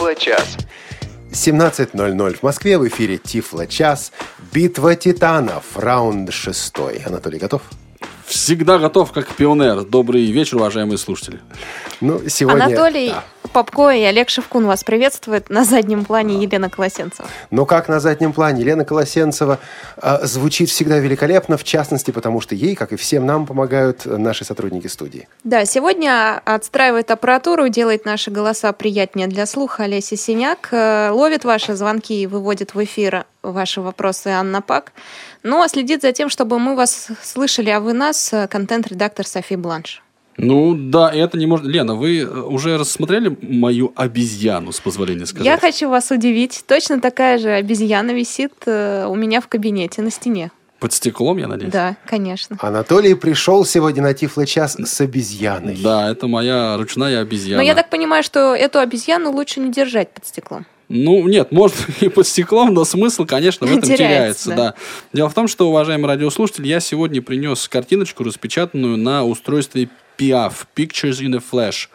Тифло-час. 17.00 в Москве в эфире Тифло час. Битва титанов. Раунд шестой. Анатолий готов? Всегда готов, как пионер. Добрый вечер, уважаемые слушатели. Ну, сегодня... Анатолий Да. Попко и Олег Шевкун вас приветствуют. На заднем плане Елена Колосенцева. Но как на заднем плане Лена Колосенцева э, звучит всегда великолепно, в частности, потому что ей, как и всем нам, помогают наши сотрудники студии. Да, сегодня отстраивает аппаратуру, делает наши голоса приятнее для слуха Олеся Синяк, э, ловит ваши звонки и выводит в эфир ваши вопросы Анна Пак. Ну, а следит за тем, чтобы мы вас слышали, а вы нас, э, контент-редактор Софи Бланш. Ну да, это не может... Лена, вы э, уже рассмотрели мою обезьяну, с позволения сказать? Я хочу вас удивить. Точно такая же обезьяна висит э, у меня в кабинете на стене. Под стеклом, я надеюсь? Да, конечно. Анатолий пришел сегодня на Тифло час с обезьяной. Да, это моя ручная обезьяна. Но я так понимаю, что эту обезьяну лучше не держать под стеклом. Ну, нет, может и под стеклом, но смысл, конечно, в этом Теряется, теряется. да. да. Дело в том, что, уважаемый радиослушатель, я сегодня принес картиночку, распечатанную на устройстве PIAF, Pictures in a Flash.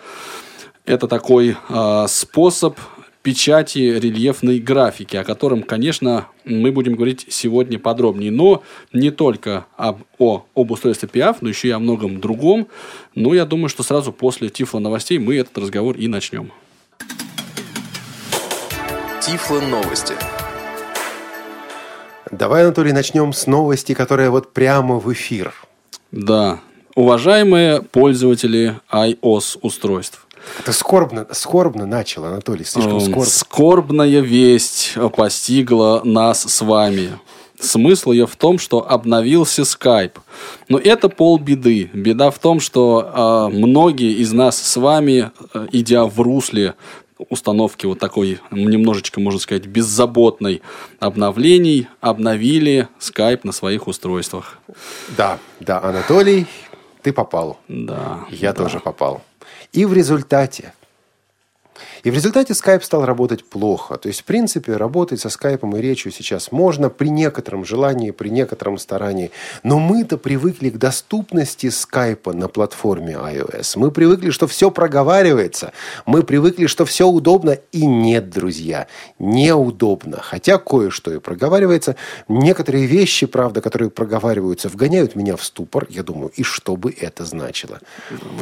Это такой а, способ печати рельефной графики, о котором, конечно, мы будем говорить сегодня подробнее. Но не только об, о, об устройстве PIAF, но еще и о многом другом. Но я думаю, что сразу после Тифла новостей мы этот разговор и начнем. Тифло новости. Давай, Анатолий, начнем с новости, которая вот прямо в эфир. Да. Уважаемые пользователи iOS устройств. Это скорбно, скорбно начал, Анатолий, слишком Эм, скорбно. Скорбная весть постигла нас с вами. Смысл ее в том, что обновился Skype. Но это полбеды. Беда в том, что э, многие из нас с вами, э, идя в русле установки вот такой немножечко, можно сказать, беззаботной обновлений, обновили Skype на своих устройствах. Да, да, Анатолий, ты попал. Да. Я да. тоже попал. И в результате, и в результате Skype стал работать плохо. То есть, в принципе, работать со скайпом и речью сейчас можно при некотором желании, при некотором старании. Но мы-то привыкли к доступности скайпа на платформе iOS. Мы привыкли, что все проговаривается. Мы привыкли, что все удобно. И нет, друзья, неудобно. Хотя кое-что и проговаривается. Некоторые вещи, правда, которые проговариваются, вгоняют меня в ступор. Я думаю, и что бы это значило?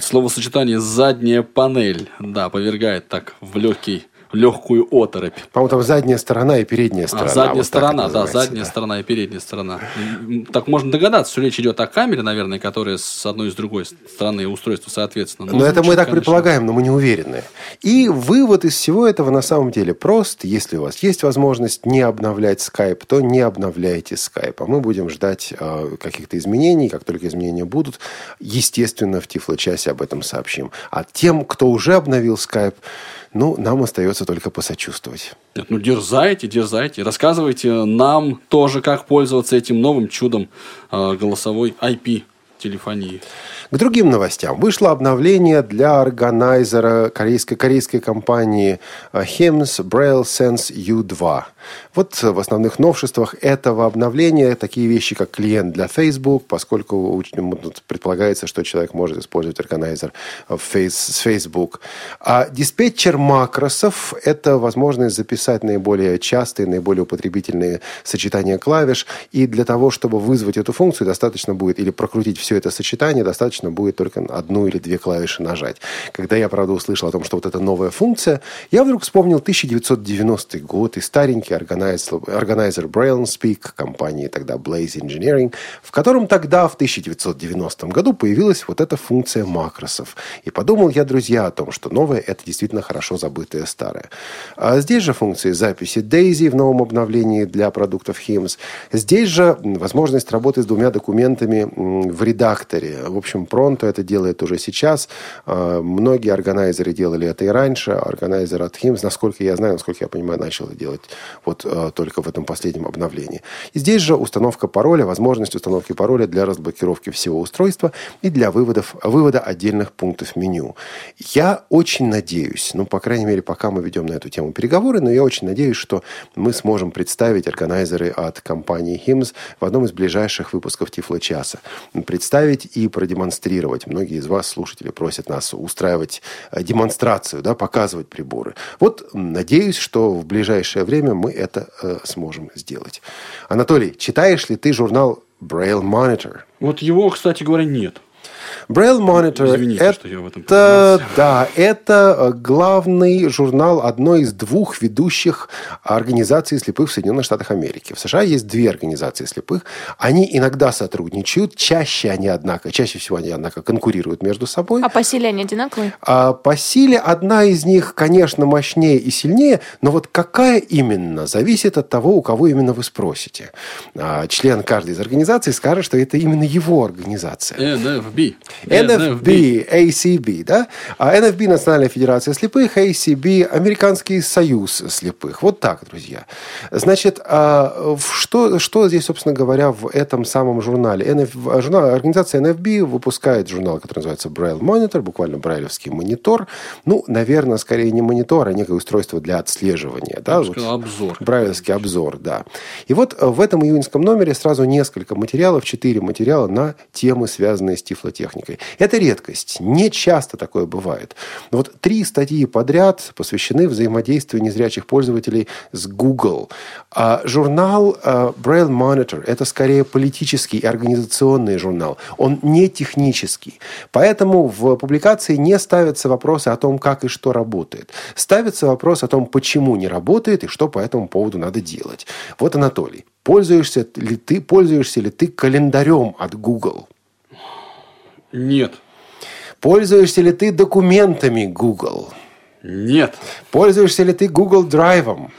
Словосочетание «задняя панель», да, повергает так в легкий, легкую оторопь. По-моему, там задняя сторона и передняя сторона. А, задняя Вот сторона, да, задняя да. сторона и передняя сторона. Так можно догадаться, что речь идет о камере, наверное, которая с одной и с другой стороны устройства, соответственно. Но это мы так конечно, предполагаем, но мы не уверены. И вывод из всего этого на самом деле прост. Если у вас есть возможность не обновлять Skype, то не обновляйте Skype. А мы будем ждать э, каких-то изменений. Как только изменения будут, естественно, в Тифло-часе об этом сообщим. А тем, кто уже обновил Skype, ну, нам остается только посочувствовать. Нет, ну дерзайте, дерзайте. Рассказывайте нам тоже, как пользоваться этим новым чудом э, голосовой IP-телефонии. К другим новостям. Вышло обновление для органайзера корейской, корейской компании э, HIMS Braille Sense U2. Вот в основных новшествах этого обновления такие вещи, как клиент для Facebook, поскольку ну, предполагается, что человек может использовать органайзер фейс- с Facebook. А диспетчер макросов – это возможность записать наиболее частые, наиболее употребительные сочетания клавиш. И для того, чтобы вызвать эту функцию, достаточно будет, или прокрутить все это сочетание, достаточно будет только одну или две клавиши нажать. Когда я, правда, услышал о том, что вот эта новая функция, я вдруг вспомнил 1990 год и старенький органайзер, органайзер Braille Speak компании тогда Blaze Engineering, в котором тогда, в 1990 году, появилась вот эта функция макросов. И подумал я, друзья, о том, что новое – это действительно хорошо забытое старое. А здесь же функции записи Daisy в новом обновлении для продуктов HIMS. Здесь же возможность работы с двумя документами в редакторе. В общем, Pronto это делает уже сейчас. А, Многие органайзеры делали это и раньше. Органайзер от HIMS, насколько я знаю, насколько я понимаю, начал делать вот э, только в этом последнем обновлении. И здесь же установка пароля, возможность установки пароля для разблокировки всего устройства и для выводов, вывода отдельных пунктов меню. Я очень надеюсь, ну, по крайней мере, пока мы ведем на эту тему переговоры, но я очень надеюсь, что мы сможем представить органайзеры от компании HIMS в одном из ближайших выпусков Тифло часа. Представить и продемонстрировать. Многие из вас, слушатели, просят нас устраивать э, демонстрацию, да, показывать приборы. Вот надеюсь, что в ближайшее время мы это э, сможем сделать. Анатолий, читаешь ли ты журнал Braille Monitor? Вот его, кстати говоря, нет. Braille Monitor Извините, это, что я в этом да, это э, главный журнал одной из двух ведущих организаций слепых в Соединенных Штатах Америки. В США есть две организации слепых. Они иногда сотрудничают, чаще они, однако, чаще всего они, однако, конкурируют между собой. А по силе они одинаковые? А по силе одна из них, конечно, мощнее и сильнее, но вот какая именно, зависит от того, у кого именно вы спросите. А, член каждой из организаций скажет, что это именно его организация. NFB. NFB, ACB, да? А NFB – Национальная Федерация Слепых, ACB – Американский Союз Слепых. Вот так, друзья. Значит, а что, что здесь, собственно говоря, в этом самом журнале? NF, журнал, организация NFB выпускает журнал, который называется Braille Monitor, буквально брайлевский монитор. Ну, наверное, скорее не монитор, а некое устройство для отслеживания. Да? Вот, обзор. Брайлевский обзор, да. И вот в этом июньском номере сразу несколько материалов, четыре материала на темы, связанные с тифлотехникой техникой. Это редкость. Не часто такое бывает. Но вот три статьи подряд посвящены взаимодействию незрячих пользователей с Google. А журнал а, Braille Monitor – это скорее политический и организационный журнал. Он не технический. Поэтому в публикации не ставятся вопросы о том, как и что работает. Ставится вопрос о том, почему не работает и что по этому поводу надо делать. Вот, Анатолий, пользуешься ли ты, пользуешься ли ты календарем от Google? Нет. Пользуешься ли ты документами Google? Нет. Пользуешься ли ты Google Drive?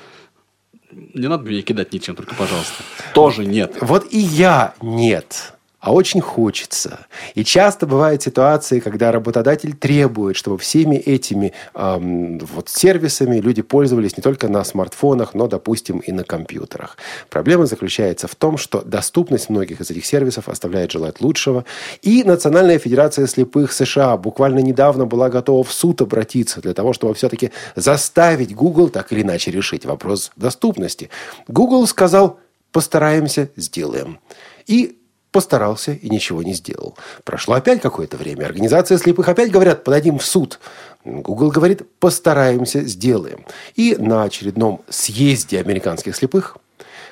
Не надо меня кидать ничем, только пожалуйста. Тоже нет. Вот и я нет а очень хочется. И часто бывают ситуации, когда работодатель требует, чтобы всеми этими эм, вот сервисами люди пользовались не только на смартфонах, но, допустим, и на компьютерах. Проблема заключается в том, что доступность многих из этих сервисов оставляет желать лучшего. И Национальная Федерация слепых США буквально недавно была готова в суд обратиться для того, чтобы все-таки заставить Google так или иначе решить вопрос доступности. Google сказал, постараемся, сделаем. И постарался и ничего не сделал. Прошло опять какое-то время. Организация слепых опять говорят, подадим в суд. Google говорит, постараемся, сделаем. И на очередном съезде американских слепых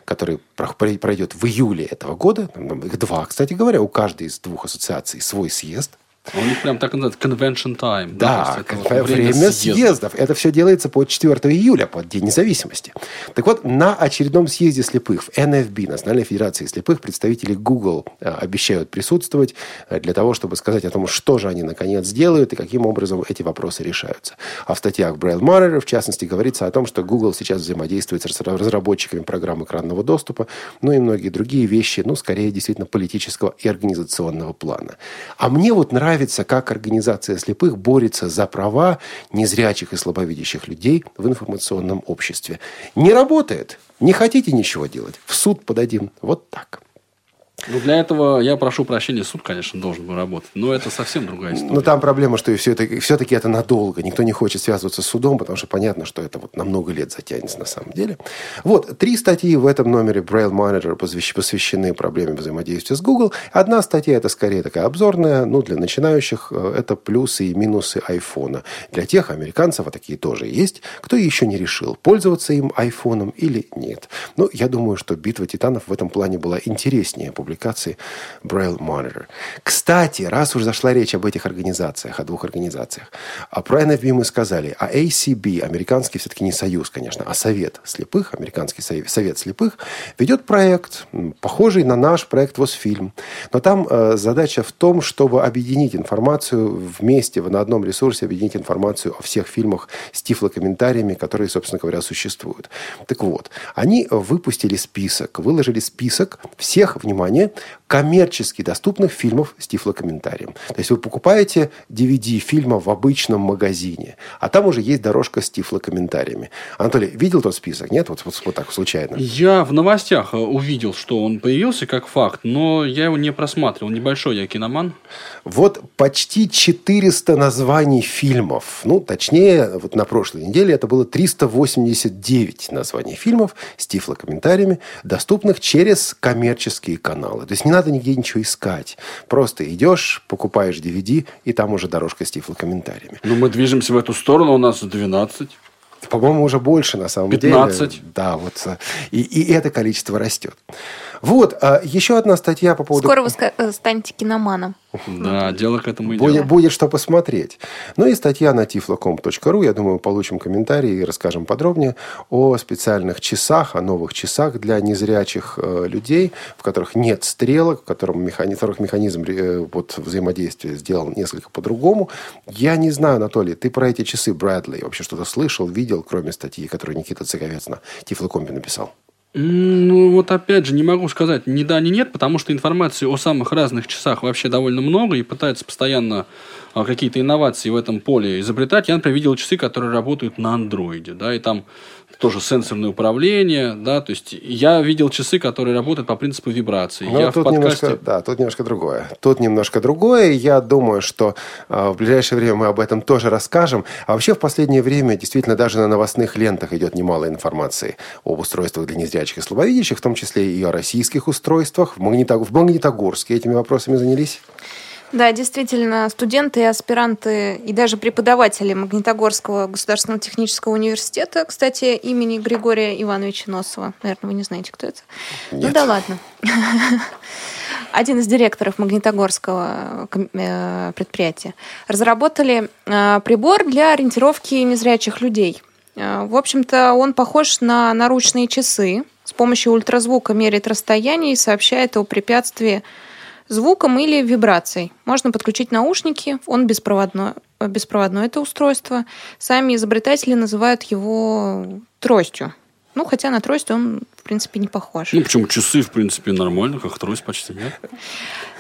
который пройдет в июле этого года. Их два, кстати говоря, у каждой из двух ассоциаций свой съезд. А у них прям так называется convention time. Да, да время, время съездов. съездов. Это все делается по 4 июля, под День независимости. Так вот, на очередном съезде слепых в NFB, Национальной Федерации слепых, представители Google э, обещают присутствовать э, для того, чтобы сказать о том, что же они наконец делают и каким образом эти вопросы решаются. А в статьях Braille Monitor, в частности, говорится о том, что Google сейчас взаимодействует с разработчиками программ экранного доступа, ну и многие другие вещи, ну, скорее, действительно, политического и организационного плана. А мне вот нравится нравится, как организация слепых борется за права незрячих и слабовидящих людей в информационном обществе. Не работает. Не хотите ничего делать? В суд подадим. Вот так. Ну, для этого я прошу прощения, суд, конечно, должен был работать. Но это совсем другая история. Но там проблема, что все это, все-таки это надолго. Никто не хочет связываться с судом, потому что понятно, что это вот на много лет затянется на самом деле. Вот, три статьи в этом номере Braille Monitor посвящены проблеме взаимодействия с Google. Одна статья, это скорее такая обзорная, ну, для начинающих, э, это плюсы и минусы айфона. Для тех американцев, а такие тоже есть, кто еще не решил, пользоваться им айфоном или нет. Ну, я думаю, что битва титанов в этом плане была интереснее публикации публикации Braille Monitor. Кстати, раз уж зашла речь об этих организациях, о двух организациях, а про NFB мы сказали, а ACB, американский все-таки не союз, конечно, а совет слепых, американский совет слепых, ведет проект, похожий на наш проект «Восфильм». Но там э, задача в том, чтобы объединить информацию вместе, на одном ресурсе объединить информацию о всех фильмах с тифлокомментариями, которые, собственно говоря, существуют. Так вот, они выпустили список, выложили список всех, внимание, внимание, коммерчески доступных фильмов с тифлокомментарием. То есть вы покупаете DVD фильма в обычном магазине, а там уже есть дорожка с тифлокомментариями. Анатолий, видел тот список? Нет? Вот, вот, вот так случайно. Я в новостях э, увидел, что он появился как факт, но я его не просматривал. Небольшой я киноман. Вот почти 400 названий фильмов. Ну, точнее, вот на прошлой неделе это было 389 названий фильмов с тифлокомментариями, доступных через коммерческие каналы каналы. То есть не надо нигде ничего искать. Просто идешь, покупаешь DVD, и там уже дорожка с тифлокомментариями. Ну, мы движемся в эту сторону, у нас 12. По-моему, уже больше на самом 15. деле. Да, вот. э, И, и это количество растет. Вот, а еще одна статья по поводу... Скоро вы э, станете киноманом. Да, дело к этому Будет, идет. будет что посмотреть. Ну и статья на tiflocom.ru. Я думаю, получим комментарии и расскажем подробнее о специальных часах, о новых часах для незрячих э, людей, в которых нет стрелок, в, котором механи- в которых механизм э, вот, взаимодействия сделан несколько по-другому. Я не знаю, Анатолий, ты про эти часы Брэдли вообще что-то слышал, видел, кроме статьи, которую Никита Цыковец на Тифлокомпе написал? Ну, вот опять же, не могу сказать ни да, ни нет, потому что информации о самых разных часах вообще довольно много, и пытаются постоянно а, какие-то инновации в этом поле изобретать. Я, например, видел часы, которые работают на андроиде, да, и там тоже сенсорное управление, да, то есть я видел часы, которые работают по принципу вибрации. Ну, я в тут подкасте... немножко, да, тут немножко другое. Тут немножко другое. Я думаю, что э, в ближайшее время мы об этом тоже расскажем. А вообще в последнее время действительно даже на новостных лентах идет немало информации об устройствах для незрячих и слабовидящих, в том числе и о российских устройствах. В, Магнитог... в Магнитогорске этими вопросами занялись. Да, действительно, студенты и аспиранты, и даже преподаватели Магнитогорского государственного технического университета, кстати, имени Григория Ивановича Носова. Наверное, вы не знаете, кто это? Ну Нет. да ладно. Один из директоров Магнитогорского э, предприятия. Разработали э, прибор для ориентировки незрячих людей. Э, В общем-то, он похож на наручные часы. С помощью ультразвука меряет расстояние и сообщает о препятствии звуком или вибрацией. Можно подключить наушники, он беспроводной, беспроводное это устройство. Сами изобретатели называют его тростью. Ну, хотя на трость он, в принципе, не похож. Ну, почему часы, в принципе, нормально, как трость почти, нет?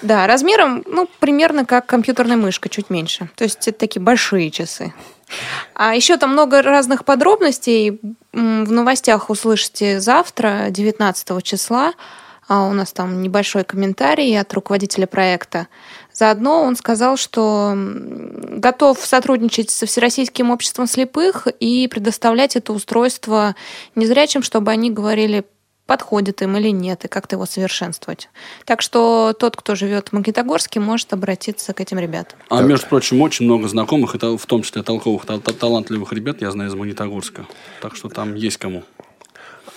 Да, размером, ну, примерно как компьютерная мышка, чуть меньше. То есть это такие большие часы. А еще там много разных подробностей. В новостях услышите завтра, 19 числа. А у нас там небольшой комментарий от руководителя проекта. Заодно он сказал, что готов сотрудничать со Всероссийским обществом слепых и предоставлять это устройство незрячим, чтобы они говорили, подходит им или нет, и как-то его совершенствовать. Так что тот, кто живет в Магнитогорске, может обратиться к этим ребятам. А, Так. между прочим, очень много знакомых, это в том числе толковых, та- та- талантливых ребят, я знаю, из Магнитогорска. Так что там есть кому.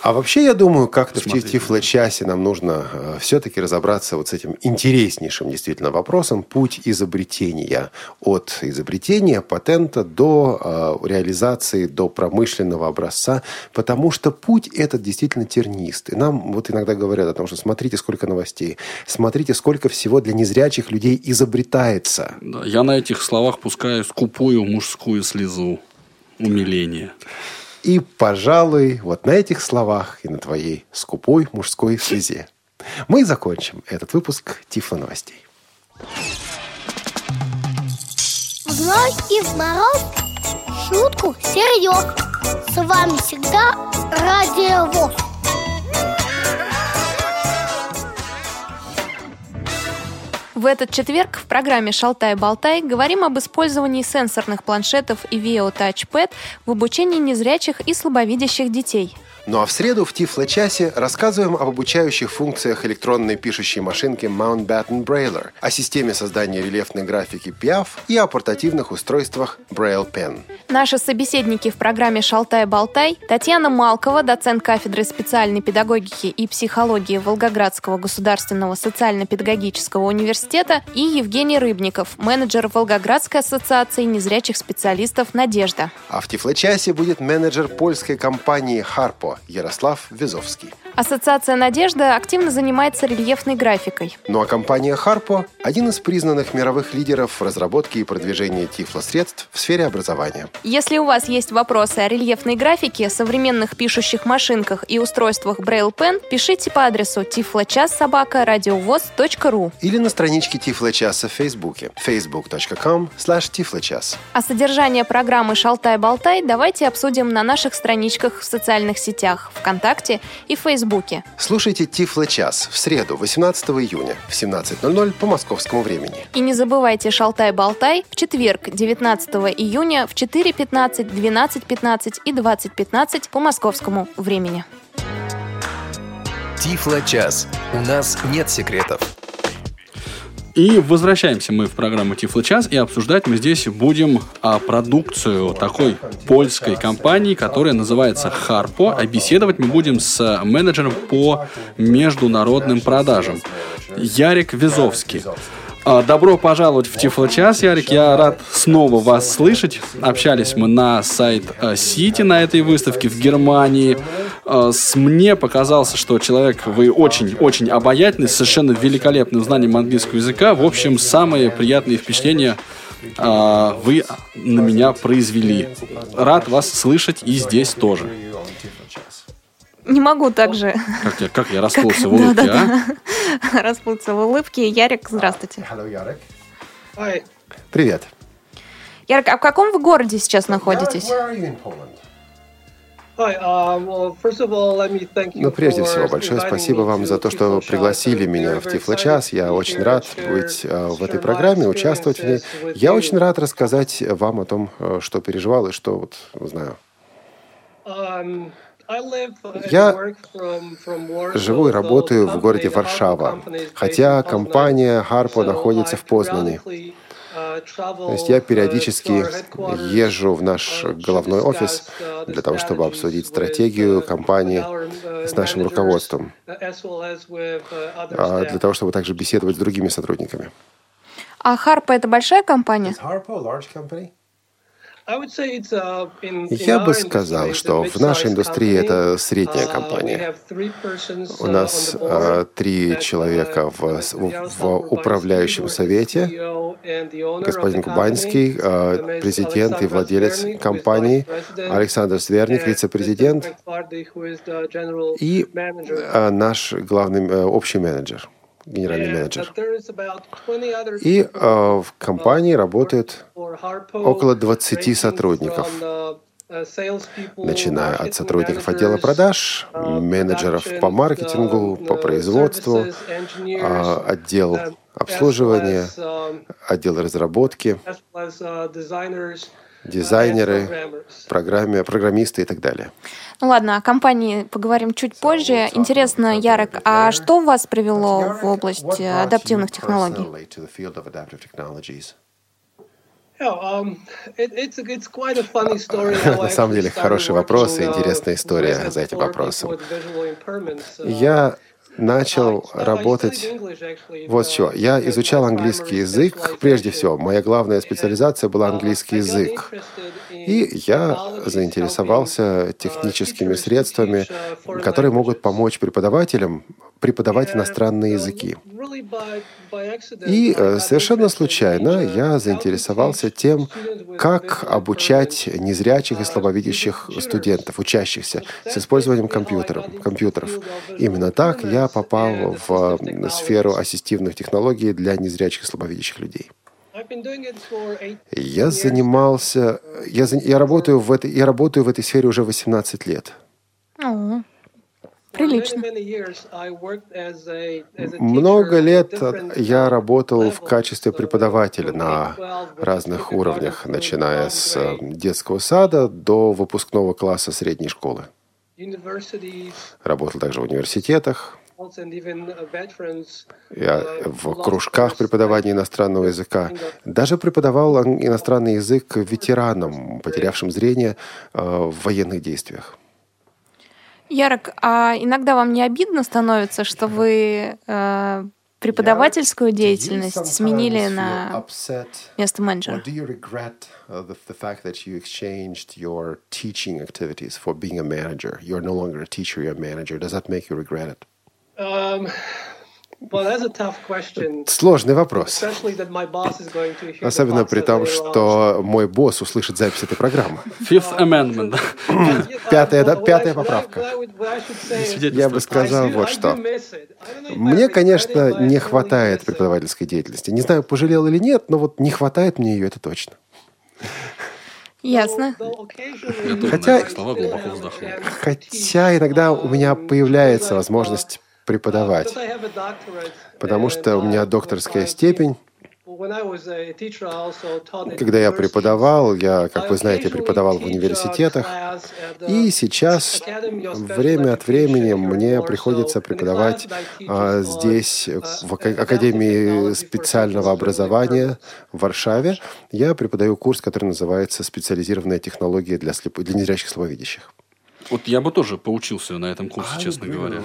А вообще, я думаю, как-то в. Тифло-часе нам нужно э, все-таки разобраться вот с этим интереснейшим действительно вопросом путь изобретения. От изобретения патента до э, реализации, до промышленного образца. Потому что путь этот действительно тернист. И нам вот иногда говорят о том, что смотрите, сколько новостей. Смотрите, сколько всего для незрячих людей изобретается. Да, я на этих словах пускаю скупую мужскую слезу умиления. И, пожалуй, вот на этих словах и на твоей скупой мужской слезе мы закончим этот выпуск Тифло новостей. Зной и в мороз шутку серьез. С вами всегда Радио ВОЗ. В этот четверг в программе «Шалтай-болтай» говорим об использовании сенсорных планшетов и Veo Touchpad в обучении незрячих и слабовидящих детей. Ну а в среду в Тифло-часе рассказываем об обучающих функциях электронной пишущей машинки Mountbatten Brailler, о системе создания рельефной графики Piaf и о портативных устройствах Braille Pen. Наши собеседники в программе «Шалтай-болтай» Татьяна Малкова, доцент кафедры специальной педагогики и психологии Волгоградского государственного социально-педагогического университета и Евгений Рыбников, менеджер Волгоградской ассоциации незрячих специалистов «Надежда». А в Тифло-часе будет менеджер польской компании Harpo Ярослав Визовский. Ассоциация «Надежда» активно занимается рельефной графикой. Ну а компания Harpo – один из признанных мировых лидеров в разработке и продвижении тифлосредств в сфере образования. Если у вас есть вопросы о рельефной графике, современных пишущих машинках и устройствах Braille Pen, пишите по адресу tifloчас.радиовоз.ру. Или на страничке Тифло-часа в Фейсбуке facebook.com slash tifloчас. А содержание программы «Шалтай-болтай» давайте обсудим на наших страничках в социальных сетях ВКонтакте и Фейсбуке. Слушайте Тифло-час в среду, 18 июня в 17.00 по московскому времени. И не забывайте «Шалтай-болтай» в четверг, 19 июня в 4.15, 12.15 и 20.15 по московскому времени. Тифло-час. У нас нет секретов. И возвращаемся мы в программу Тифло час, и обсуждать мы здесь будем а, продукцию такой польской компании, которая называется Harpo, а беседовать мы будем с менеджером по международным продажам Ярик Визовский. А, Добро пожаловать в Тифло час, Ярик. Я рад снова вас слышать. Общались мы на сайт э, Сити на этой выставке в Германии. Э, Мне показалось, что человек вы очень-очень обаятельный, совершенно великолепным знанием английского языка. В общем, самые приятные впечатления э, вы на меня произвели. Рад вас слышать и здесь тоже. Не могу также Как я, как я расплылся в улыбке, а? расплыться в улыбке. Ярик, здравствуйте. Hi. Привет. Ярик, а в каком вы городе сейчас находитесь? Uh, Ну, прежде всего, большое спасибо вам за то, что пригласили меня в Тифло-час. Я очень рад быть э, в этой программе, участвовать в ней. Я очень рад рассказать вам о том, э, что переживал и что вот знаю. Я Живу и работаю в городе Harpo Варшава, хотя компания Harpo находится в Познане. uh, То есть я uh, периодически езжу в наш uh, головной офис для того, чтобы обсудить стратегию компании с нашим руководством, а, для того, чтобы также беседовать с другими сотрудниками. А Харпа это большая компания? Я бы сказал, что в нашей индустрии это средняя Uh, компания. У uh, нас а, три человека uh, в, в- управляющем совете. Господин Кубанский, а, президент и владелец компании, Александр Сверник, вице-президент, и а, наш главный э, общий менеджер, генеральный менеджер. uh, there is about 20 other И а, в компании работает for Harpo, около 20 ranging сотрудников, uh, начиная от сотрудников отдела продаж, uh, менеджеров по маркетингу, uh, по uh, производству, а, отдел uh, обслуживания, um, отдел разработки, дизайнеры, программе, программисты и так далее. Ну ладно, о компании поговорим чуть позже. Интересно, Ярик, а что вас привело в область э, адаптивных технологий? Um, На самом деле, хороший вопрос и интересная история за этим вопросом. impairments. Uh, Я начал работать Вот uh, Я изучал английский язык. Прежде всего, моя главная специализация была Uh, английский язык. И я заинтересовался uh, техническими средствами, uh, которые могут помочь преподавателям преподавать иностранные uh, языки. И э, совершенно случайно uh, я заинтересовался тем, как visual обучать незрячих и uh, слабовидящих студентов, учащихся, с использованием компьютеров. компьютеров. Именно так я попал в сферу ассистивных технологий для незрячих и слабовидящих людей. Я занимался, я, я работаю в этой, я работаю в этой сфере уже 18 лет. For прилично. Много лет я работал в качестве преподавателя на K-12, which is разных уровнях, начиная 12th с э, детского сада до выпускного класса средней школы. Работал также в университетах, я в кружках преподавания иностранного языка. Даже преподавал ан- иностранный язык ветеранам, потерявшим зрение э, в военных действиях. Ярик, а иногда вам не обидно становится, что вы э, преподавательскую деятельность сменили на место менеджера? Uh, the, the fact that you exchanged your teaching activities for being a manager? You're no longer a teacher, you're a manager. Does that make you regret it? Um, well, that's a tough question, Сложный вопрос. especially that my boss is going to hear the Особенно при том, что мой босс услышит запись этой программы. Fifth Amendment. да. Yeah, Пятая, да, пятая поправка. Я бы сказал вот что. Мне, конечно, не хватает преподавательской деятельности. Не знаю, пожалел или нет, но вот не хватает мне ее, это точно. Ясно. Хотя-. Хотя иногда у меня появляется возможность преподавать, потому что у меня докторская степень, Когда я преподавал, я, как вы знаете, преподавал в университетах. И сейчас время от времени мне приходится преподавать а, здесь, в Академии специального образования в Варшаве. Я преподаю курс, который называется «Специализированная технология для, слеп... для незрячих слабовидящих». Вот я бы тоже поучился на этом курсе, честно говоря.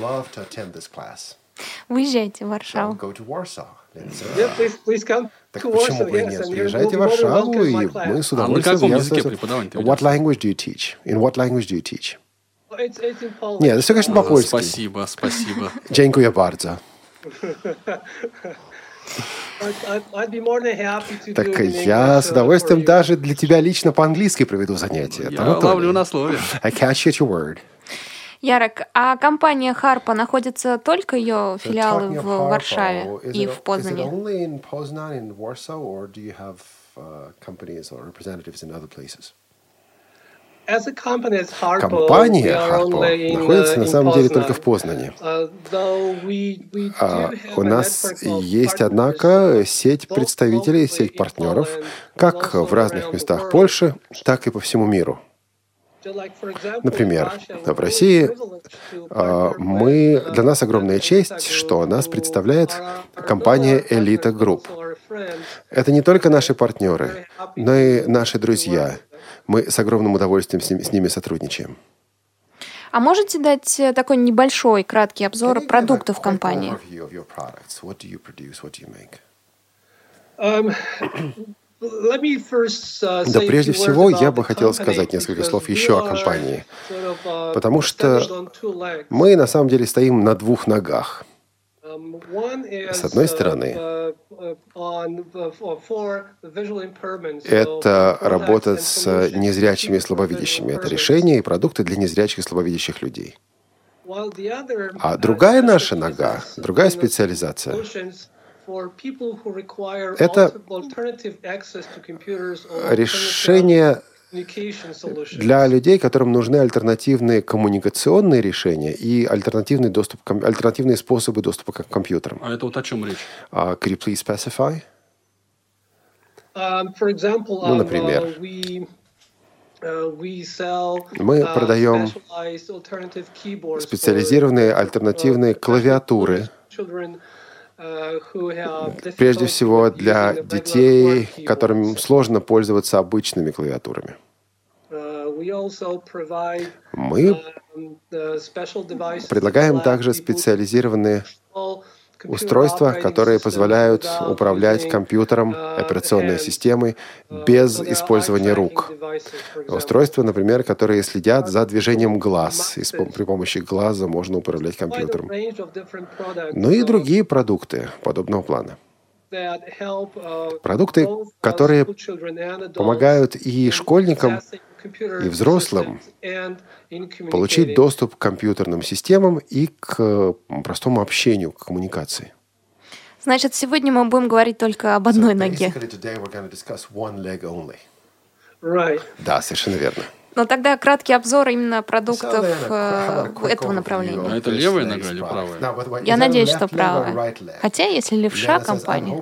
Выезжайте в Варшаву. Please come Так почему бы и нет? Приезжайте в Варшаву, и мы с А на удовольствием... каком я языке преподавание-то What language do you teach? In what language do you teach? Нет, все, конечно, по-польски. Спасибо, спасибо. Dziękuję bardzo. Так я с uh, удовольствием даже для тебя лично по-английски проведу занятия. Я ловлю на слове. I catch you at your word. Ярок, а компания Харпа находится только ее филиалы в Варшаве is и в Is it Познане? only in Poznan, in Warsaw, or do you have uh, companies or representatives in other places? As a company, as Harpo, we Компания Harpo in, находится uh, на самом деле только в Познане. Uh, А, У нас есть, однако, uh, сеть представителей, сеть партнеров, как в разных местах. Польши, так и по всему миру. Например, в России а, мы, для нас uh, огромная честь, что нас представляет компания but Group. Это не только наши партнеры, но и наши друзья. Мы с огромным удовольствием с ними, с ними сотрудничаем. А можете дать э, такой небольшой, краткий обзор продуктов компании? Um, uh, Да прежде всего, я бы хотел сказать несколько слов еще о компании. uh, Потому что. Мы на самом деле стоим на двух ногах. Um, С одной uh, стороны, uh, uh, Это работа с незрячими и слабовидящими. Это решения и продукты для незрячих и слабовидящих людей. А uh, другая наша нога, другая специализация Это решение. Для людей, которым нужны альтернативные коммуникационные решения и альтернативный доступ, альтернативные способы доступа к компьютерам. А это вот о чем речь? А, could you please specify? Um, for example, Ну, um, например. uh, we, uh, we sell, Мы uh, продаем specialized alternative keyboards for, специализированные uh, альтернативные uh, клавиатуры, uh, прежде всего для детей, которым сложно пользоваться обычными клавиатурами. Uh, Мы um, предлагаем также специализированные устройства, operating которые позволяют управлять компьютером, uh, операционной hands. системой Uh, без использования рук. Устройства, например, которые следят за движением глаз, и при помощи глаза можно управлять компьютером. Ну и другие продукты подобного плана. Uh, Продукты, uh, которые помогают и школьникам, и взрослым получить доступ к компьютерным системам и к простому общению, к коммуникации. Значит, сегодня мы будем говорить только об одной ноге. Right. Да, совершенно верно. Но тогда краткий обзор именно продуктов э, этого направления. А это левая нога или правая? Я надеюсь, что правая. Хотя, если левша компания,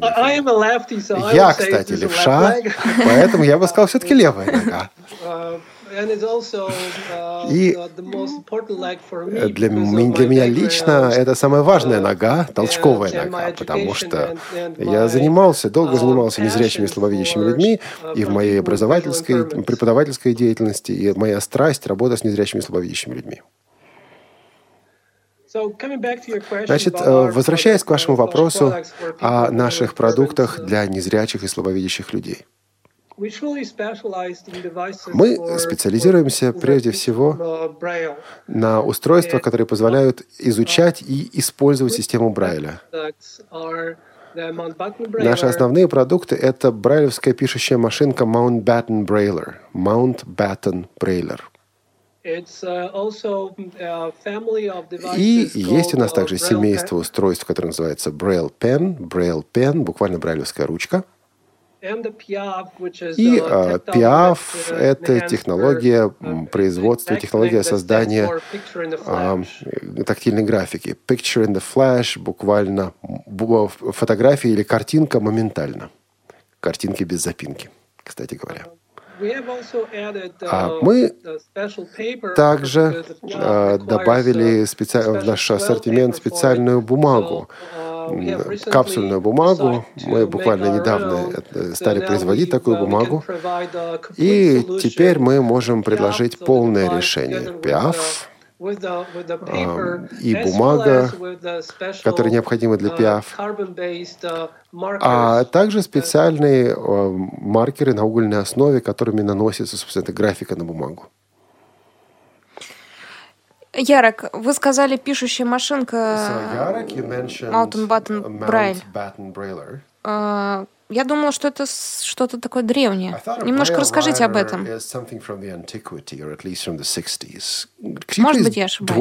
I, I am a lefty, so I Я, would кстати, левша, leg. поэтому я бы сказал все-таки левая нога. Uh, uh, И Для, для меня лично это самая важная нога, толчковая нога, потому что я занимался, долго uh, занимался незрячими слабовидящими людьми, uh, и в моей образовательской, преподавательской деятельности, и моя страсть – работа с незрячими слабовидящими людьми. So, coming back to your question Значит, э, возвращаясь к вашему вопросу о наших продуктах для незрячих и слабовидящих людей. Мы специализируемся прежде всего uh, на устройствах, которые позволяют изучать и использовать систему Брайля. Наши основные продукты – это брайлевская пишущая машинка Mountbatten Brailler. Mountbatten Brailler. И devices есть у нас uh, также семейство устройств, которое называется Braille Pen. Braille Pen – буквально брайлевская ручка. И э, tactile PIAF uh, – это технология uh, производства, технология создания а, э, тактильной графики. Picture in the flash, буквально бу- фотография или картинка моментально. Картинки без запинки, кстати говоря. А uh, мы Также э, добавили uh, специ- в наш ассортимент специальную бумагу, uh, капсульную бумагу. Мы буквально недавно стали производить такую uh, бумагу. И теперь мы можем предложить полное решение. together uh, и бумага, которая необходима для uh, PIAF. carbon-based, uh, а также специальные э, маркеры на угольной основе, которыми наносится, собственно, эта графика на бумагу. Ярок, вы сказали пишущая машинка Mountain Button Braille. Braille. Я думала, что это что-то такое древнее. Немножко расскажите об этом. Может быть, я ошибаюсь.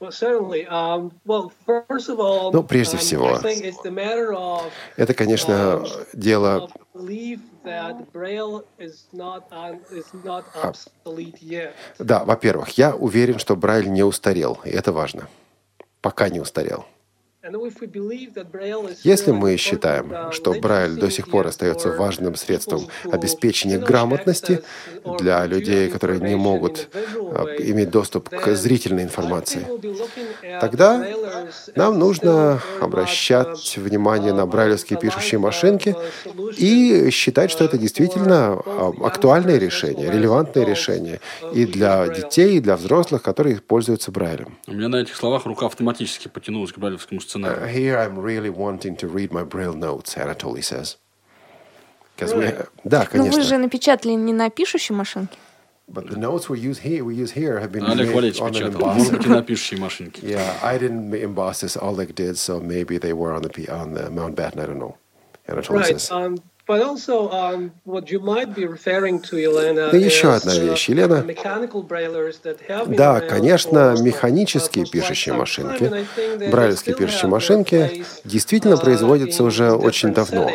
Um, Ну, прежде um, всего, Это, конечно, дело not obsolete yet. Да, во-первых, я уверен, что Брайль не устарел, и это важно. Пока не устарел. Если мы считаем, uh, что Брайль до сих пор остается важным средством обеспечения грамотности для людей, которые не могут а, иметь доступ к зрительной информации, тогда нам нужно обращать uh, внимание на брайлевские пишущие машинки и считать, что это действительно а, актуальное решение, релевантное решение и для детей, и для взрослых, которые пользуются Брайлем. У меня на этих словах рука автоматически потянулась к брайлевскому сценарию. Uh, here I'm really wanting to read my Braille notes, Anatoly says. 'Cause we- Right. Да, Но вы конечно. же напечатали не на пишущей машинке. But the notes we use here, we use here have been Олег made Валерьевич on an печатал. Может быть, и embosser. на пишущей машинке. Yeah, I didn't emboss this. Oleg did, so maybe they were on the P- on the Mountbatten. I don't know. Anatoly Right. says. Um, Да еще одна uh, вещь, Елена. Да, конечно, uh, механические пишущие машинки, брайлевские пишущие машинки действительно uh, производятся уже очень давно.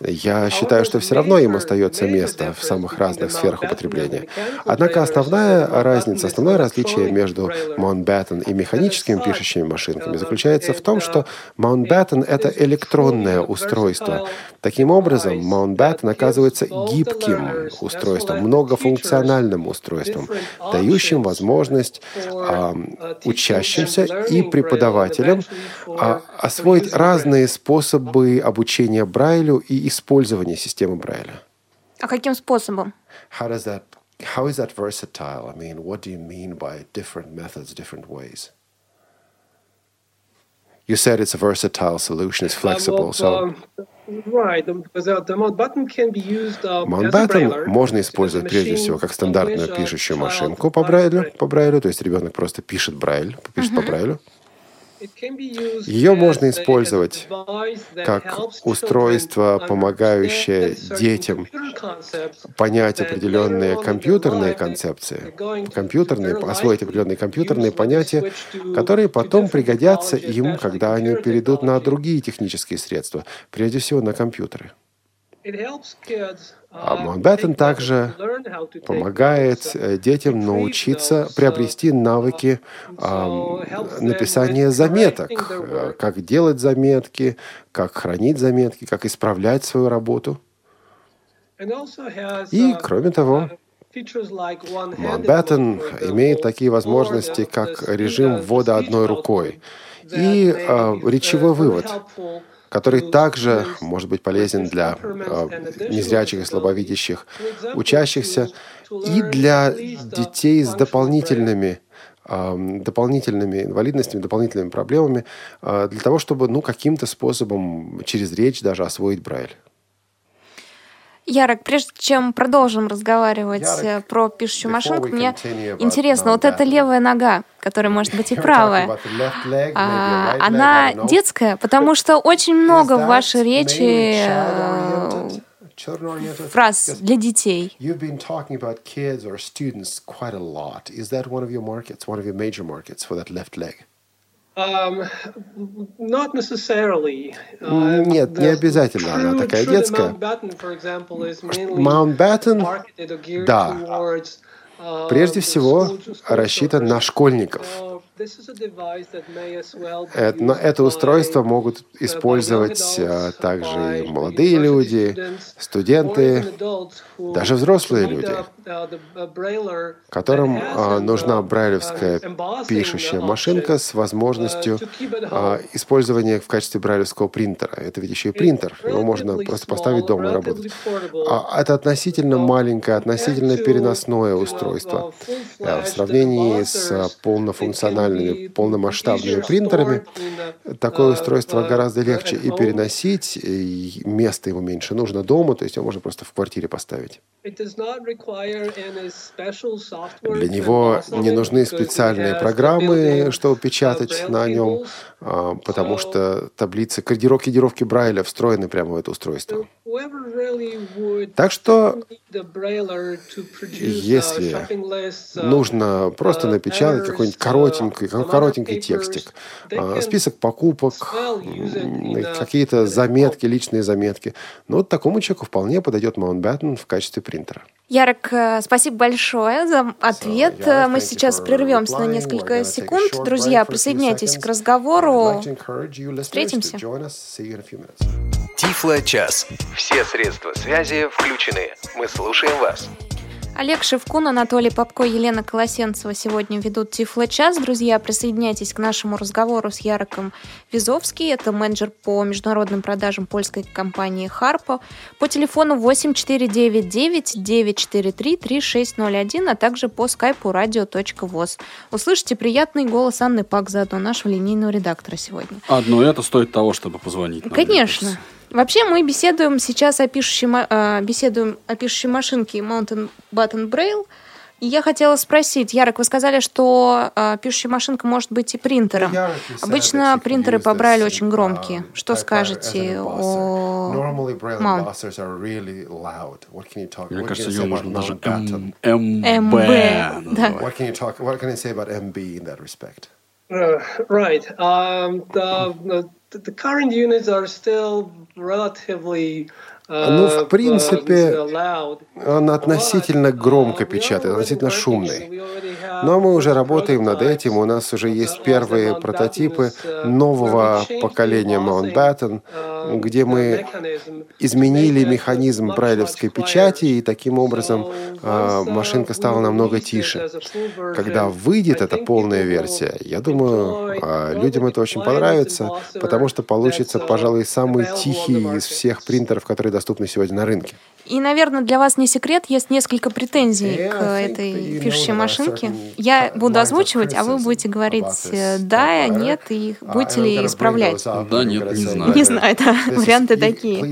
Я считаю, что все равно им остается место в самых разных сферах употребления. Однако основная разница, основное различие между Mountbatten и механическими пишущими машинками заключается в том, что Mountbatten — это электронное устройство. Таким образом, Mountbatten оказывается гибким устройством, многофункциональным устройством, дающим возможность а, учащимся и преподавателям а, освоить разные способы обучения Брайлю и использования системы Брайля. А каким способом? How does that? How is that versatile? I mean, what do you mean by different methods, different ways? You said it's a versatile solution, it's flexible. Uh, So um, uh, Mountbatten можно использовать прежде machine всего как стандартную пишущую машинку по Брайлю, по Брайлю, то есть ребенок просто пишет Брайль, пишет по Брайлю. Ее можно использовать как устройство, помогающее детям понять определенные компьютерные концепции, компьютерные, освоить определенные компьютерные понятия, которые потом пригодятся им, когда они перейдут на другие технические средства, прежде всего на компьютеры. А uh, take также помогает э, детям научиться uh, приобрести навыки а, написания заметок, э, как делать заметки, как хранить заметки, как исправлять свою работу. И, uh, кроме того, uh, example, имеет такие возможности, как режим ввода одной рукой и а, uh, речевой вывод, который также может быть полезен для additional незрячих и слабовидящих учащихся и для детей с дополнительными ам, дополнительными инвалидностями, дополнительными проблемами, а, для того, чтобы ну, каким-то способом через речь даже освоить Брайль. Ярок, прежде чем продолжим разговаривать Ярок, э, про пишущую машинку, мне интересно, вот эта левая нога, которая может быть и правая, а, она детская, потому что очень много в вашей речи э, фраз для детей. You've been talking about kids or students quite a lot. Is that one of your markets, one of your major markets for that left leg? Um, not necessarily. Э, Нет, не обязательно она такая детская. Mountbatten, да, э, прежде всего рассчитан на школьников. Э, Это, но это устройство могут э, использовать а, также и молодые люди, студенты, даже взрослые не- люди, э, которым а, нужна э, брайлевская э, пишущая машинка с э, возможностью а, использования в качестве брайлевского принтера. Это ведь еще и принтер. Его можно просто поставить дома и работать. А это относительно маленькое, относительно переносное устройство. В сравнении с а, полнофункциональными, полномасштабными принтерами, такое устройство гораздо легче и переносить, и места ему меньше нужно дома, то есть его можно просто в квартире поставить. Для него не нужны специальные программы, чтобы печатать на нем, а, потому что таблицы кодировки кодировки Брайля встроены прямо в это устройство. Так что, если нужно просто напечатать какой-нибудь коротенький, какой- коротенький текстик, а, список покупок, какие-то заметки, личные заметки, ну, вот такому человеку вполне подойдет Mountbatten в качестве принтера. Ярик, э, спасибо большое за ответ. Э, Мы сейчас прервемся на несколько секунд. Друзья, присоединяйтесь к разговору. Встретимся. minutes. Тифло-час. Все средства связи включены. Мы слушаем вас. Олег Шевкун, Анатолий Попко, Елена Колосенцева сегодня ведут Тифло-час. Друзья, присоединяйтесь к нашему разговору с Яриком Визовский. Это менеджер по международным продажам польской компании «Харпо». По телефону 8499-943-3601, а также по скайпу radio.voz. Услышите приятный голос Анны Пак, заодно нашего линейного редактора сегодня. Одно это стоит того, чтобы позвонить. нам, Конечно. кажется. Вообще мы беседуем сейчас о пишущей, ма- э, беседуем о пишущей машинке Mountain Button Braille. И я хотела спросить, Ярик, вы сказали, что э, пишущая машинка может быть и принтером. Обычно принтеры по Брайлю очень громкие. Что скажете о Mount? embossers are really loud. What can you talk? Мне кажется, you ее можно about даже МБ, да. What can you talk? What can I say about MB in that respect? Uh, right. Um, the, the the current units are still relatively. Uh, Ну, в принципе, uh, loud. Он относительно громко печатает, относительно шумный. Но мы уже работаем над этим. У нас уже есть первые прототипы нового поколения Mountbatten, где мы изменили механизм брайлевской печати, и таким образом а, машинка стала намного тише. Когда выйдет эта полная версия, я думаю, людям это очень понравится, потому что получится, пожалуй, самый тихий из всех принтеров, которые доступны сегодня на рынке. И, наверное, для вас не секрет, есть несколько претензий к этой пишущей машинке. Я буду озвучивать, а вы будете говорить э, да, нет, и Uh, будете ли исправлять. Да, нет, не знаю. Не знаю, да, is- варианты такие.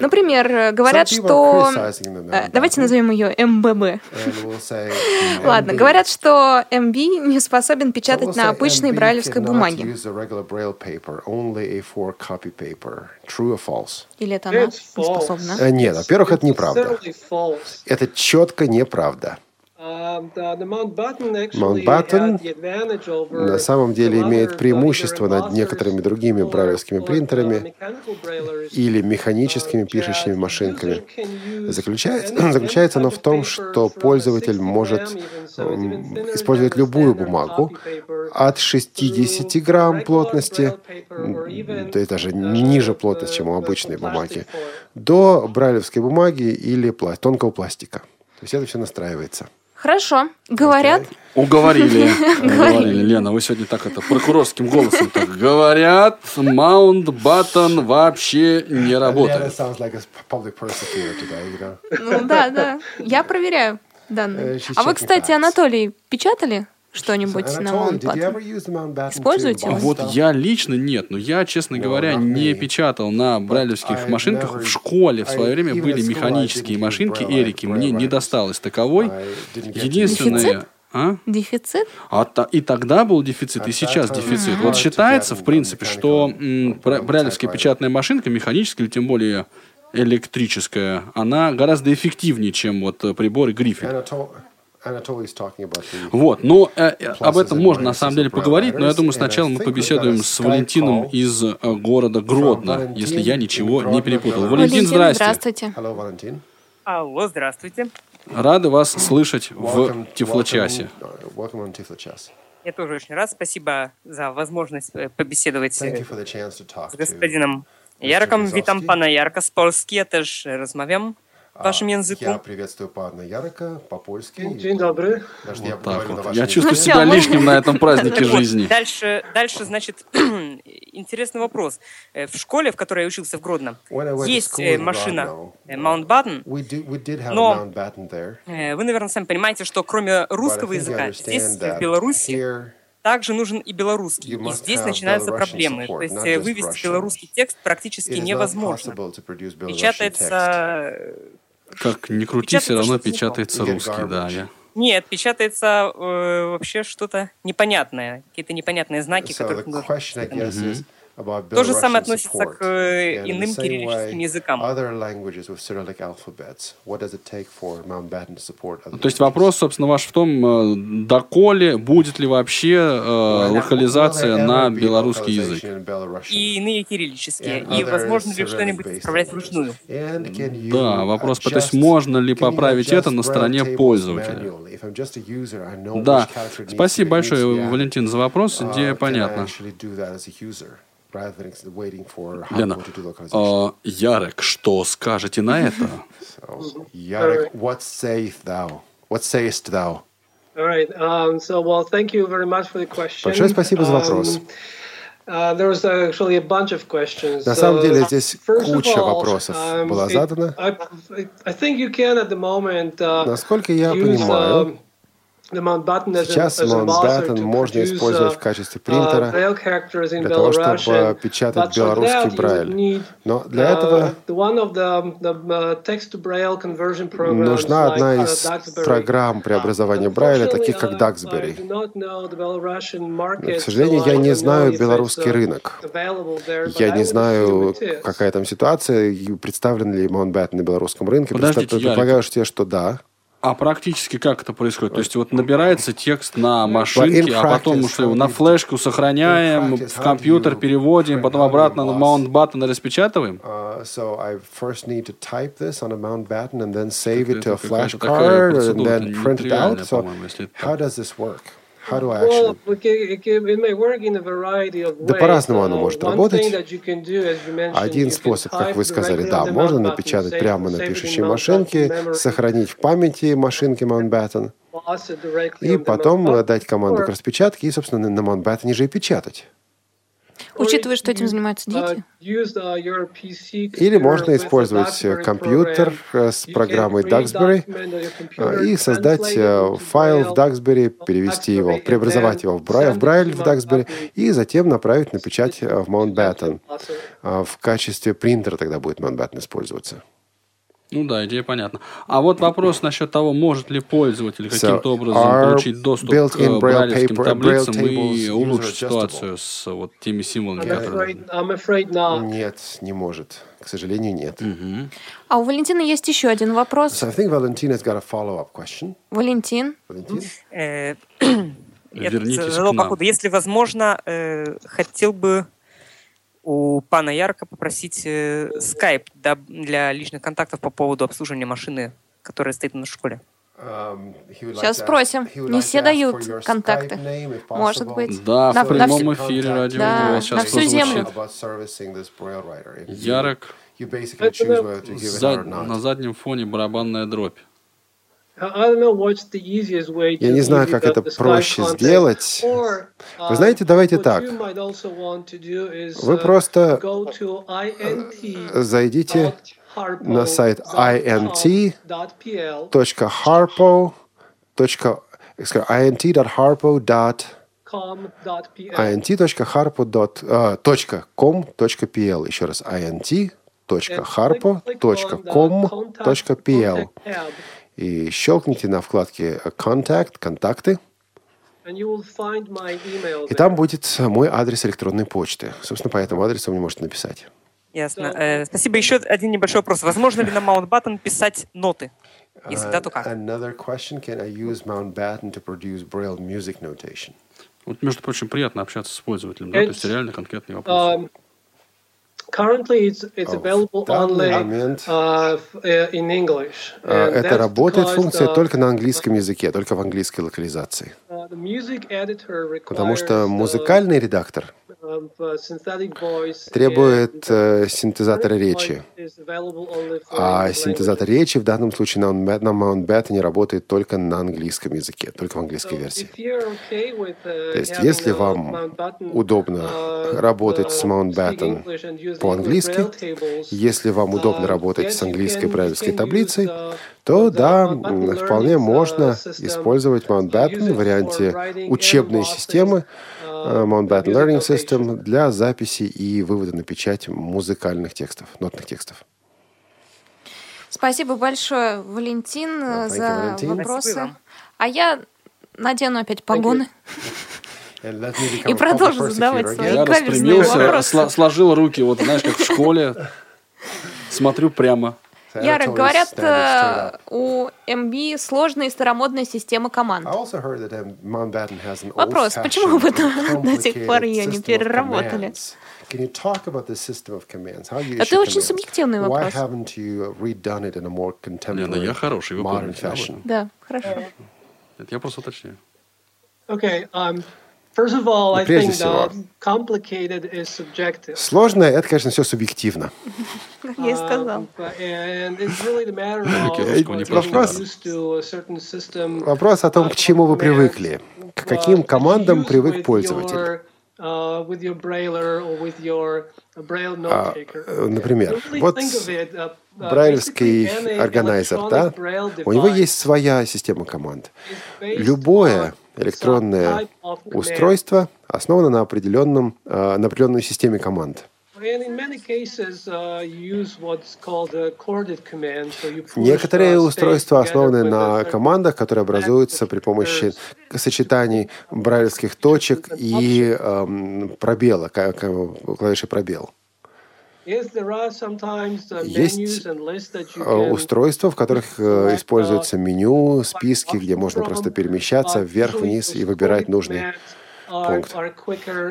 Например, э, говорят, что... э. Давайте назовем ее МББ. Ладно, говорят, что МБ не способен печатать на обычной брайлевской бумаге. use a regular braille paper, only A4 copy paper. True or false? Или это она It's не способна? Нет, во-первых, это неправда. Это четко неправда. Um, advantage over На самом деле имеет преимущество над некоторыми другими брайлевскими принтерами или механическими uh, пишущими that машинками. Заключается, заключается оно в том, что пользователь 60 может использовать любую бумагу от 60 грамм плотности, то есть даже uh, ниже плотность, чем у обычной бумаги, до брайлевской бумаги или тонкого пластика. То есть это все настраивается. Хорошо. Говорят, Уговорили. Уговорили. Лена, вы сегодня так это прокурорским голосом так говорят. Mountbatten вообще не работает. ну да, да. Я проверяю данные. Э, А вы, кстати. Анатолий, печатали что-нибудь на Mountbatten? Используете emboss Вот я лично нет, но я, честно говоря, не печатал на брайлевских машинках. В школе в свое время были механические машинки Эрики. Мне не досталось таковой. Единственное... А? Дефицит? А и тогда был дефицит, и сейчас дефицит. Вот считается, в принципе, что м, брайлевская печатная машинка, механическая или тем более электрическая, она гораздо эффективнее, чем вот приборы Гриффит. Вот, ну, э, э, об этом можно на самом деле поговорить, но я думаю, сначала мы побеседуем с Валентином из э, города Гродно, если я ничего не перепутал. Валентин, здрасте. здравствуйте. Алло, здравствуйте. Рады вас слышать в Тифлочасе. uh. Я тоже очень рад. Спасибо за возможность э, побеседовать to господином. Ярком. Witam pana Jarka z Polski. Ja też e, rozmawiam вашим Я языку. приветствую пана Ярока по-польски. Dzień dobry. Даже я Так вот. вашем Я языке. чувствую Ну себя лишним на этом празднике вот, жизни. Дальше, дальше, значит, интересный вопрос. Э, В школе, в которой я учился в Гродно, есть э, машина э, Mountbatten. Но- Вы, наверное, сами понимаете, что кроме русского языка, здесь, в Беларуси, также нужен и белорусский. И здесь начинаются проблемы. То есть вывести белорусский текст практически невозможно. Печатается Как ни крути, все равно печатается русский, да. я- Нет, печатается э, вообще что-то непонятное, какие-то непонятные знаки, So которых the нужно question, I guess, is about То же самое относится к э, иным кириллическим языкам. То есть вопрос, собственно, ваш в том, э, доколе будет ли вообще э, локализация на белорусский язык. И иные кириллические. И возможно ли что-нибудь исправлять вручную? Да, вопрос, то есть можно ли поправить это на стороне пользователя? Да, спасибо большое. Валентин, за вопрос. Uh, Идея понятна. Лена, э, Ярек, что скажете на это? So, Yarek, what sayest thou? What sayest thou? All right. Um, so, well, thank you very much for the question. Большое спасибо за вопрос. Um, uh, there was actually a bunch of questions. На самом деле здесь first of куча all, вопросов um, была задана. I, I think you can at the moment uh, Насколько я use, понимаю, um, the Mountbatten as, Сейчас Mountbatten можно использовать uh, в качестве uh, принтера для того, чтобы печатать белорусский брайль. Но для uh, этого uh, нужна одна uh, из программ преобразования Брайля, таких как Duxbury. К сожалению, я не знаю белорусский uh, рынок. Я не знаю, какая там ситуация, представлен ли Mountbatten на белорусском рынке. Подождите, предполагаю что да. А практически как это происходит? То есть вот набирается текст на машинке, а потом что, на флешку сохраняем, в компьютер переводим, потом обратно на? Mountbatten распечатываем? Uh, so I first need to type this on a Mountbatten and then save it to a flashcard такая and then print it out. So how does this work? Well, Да по-разному оно Uh, может работать. Один способ, как вы сказали, да, можно напечатать прямо на пишущей машинке, сохранить в памяти машинки Mountbatten, и потом э, дать команду к распечатке и, собственно, на Mountbatten же и печатать. Учитывая, что этим занимаются uh, дети. uh, Или можно использовать э, компьютер э, с программой Duxbury э, и создать файл в Duxbury, перевести его, преобразовать его в Брайль, в Брайль в Duxbury и затем направить на печать в Mountbatten. А В качестве принтера тогда будет Mountbatten использоваться. Ну да, идея понятна. А вот вопрос насчет того, может ли пользователь каким-то образом получить доступ к брайлевским таблицам и улучшить ситуацию с вот теми символами, которые... Нет, не может. К сожалению, нет. А у Валентина есть еще один вопрос. So I think Valentina's got a follow-up question. Валентин, Valentin? Э, Вернитесь к задал нам. походу. Если возможно, э, хотел бы у пана Ярка попросить э, скайп для личных контактов по поводу обслуживания машины, которая стоит на школе. Um, Сейчас ask- спросим. Не все дают контакты. Может быть. Да, На- в на прямом всю- эфире радио Да, «Голос» на сейчас всю землю. it за- на заднем фоне барабанная дробь. Я не знаю, как это проще сделать. Uh, Вы знаете, давайте так. Вы uh, просто Зайдите на сайт int int.harpo.pl int.harpo.com.pl Еще раз int.harpo.com.pl И щелкните на вкладке «Contact», «Контакты», и там будет мой адрес электронной почты. Собственно, по этому адресу вы мне можете написать. Ясно. Э, спасибо. Еще один небольшой вопрос. Возможно ли на Mountbatten писать ноты? Если да, то как? Another question, can I use Mountbatten to produce Braille music notation? Вот, между прочим, приятно общаться с пользователем, да, то есть реально конкретный вопрос. Um, currently, it's it's В available only момент uh, f- uh, in English. э, And это работает функция the- только на английском языке, только в английской локализации. uh, the music Потому что uh, музыкальный редактор uh, требует э, синтезатора речи. А синтезатор речи в данном случае на Mountbat- на Mountbatten работает только на английском языке, только в английской версии. uh, То есть, если вам удобно uh, работать с uh, Mountbatten по-английски, если вам удобно работать с you английской you брайлевской таблицей, то да, вполне можно использовать Mountbatten в варианте учебной системы э, Mountbatten Learning. System для записи и вывода на печать музыкальных текстов, нотных текстов. Спасибо большое, Валентин, thank you, за Валентин. вопросы. Спасибо. А я надену опять погоны become и a продолжу задавать свои. Я вопросы. сложил руки, вот знаешь, как в школе. Смотрю прямо. Ярик, always говорят, э, у МБ сложная и старомодная система команд. Um, Вопрос, почему вы до сих пор ее не переработали? commands. Can you talk about the system of commands? How you Это очень субъективный Why вопрос. haven't you redone it in a more Лена, contemporary, я хороший, вы modern помните? Да, хорошо. Это я просто уточняю. Okay. Um, first of all, Ну, I прежде think всего, that complicated is subjective. Сложное, это, конечно, все субъективно. Как я и сказал. Um, uh, Вопрос- used to a certain system, Вопрос о том, к чему вы привыкли, к каким uh, командам привык with пользователь. your, uh, with your brailler or with your braille А, note taker. э, Например, вот uh, uh, брайлевский органайзер, да, braille у него device есть своя система команд. Любое электронное устройство основано на, определенном, э, на определенной системе команд. Uh, Некоторые устройства основаны на командах, которые образуются при помощи сочетаний брайлевских точек и эм, пробела, клавиши пробел. Yes, there are sometimes uh, Есть that you Э, Устройства, в которых э, используется меню, списки, где можно просто перемещаться uh, вверх-вниз usually и выбирать нужный пункт.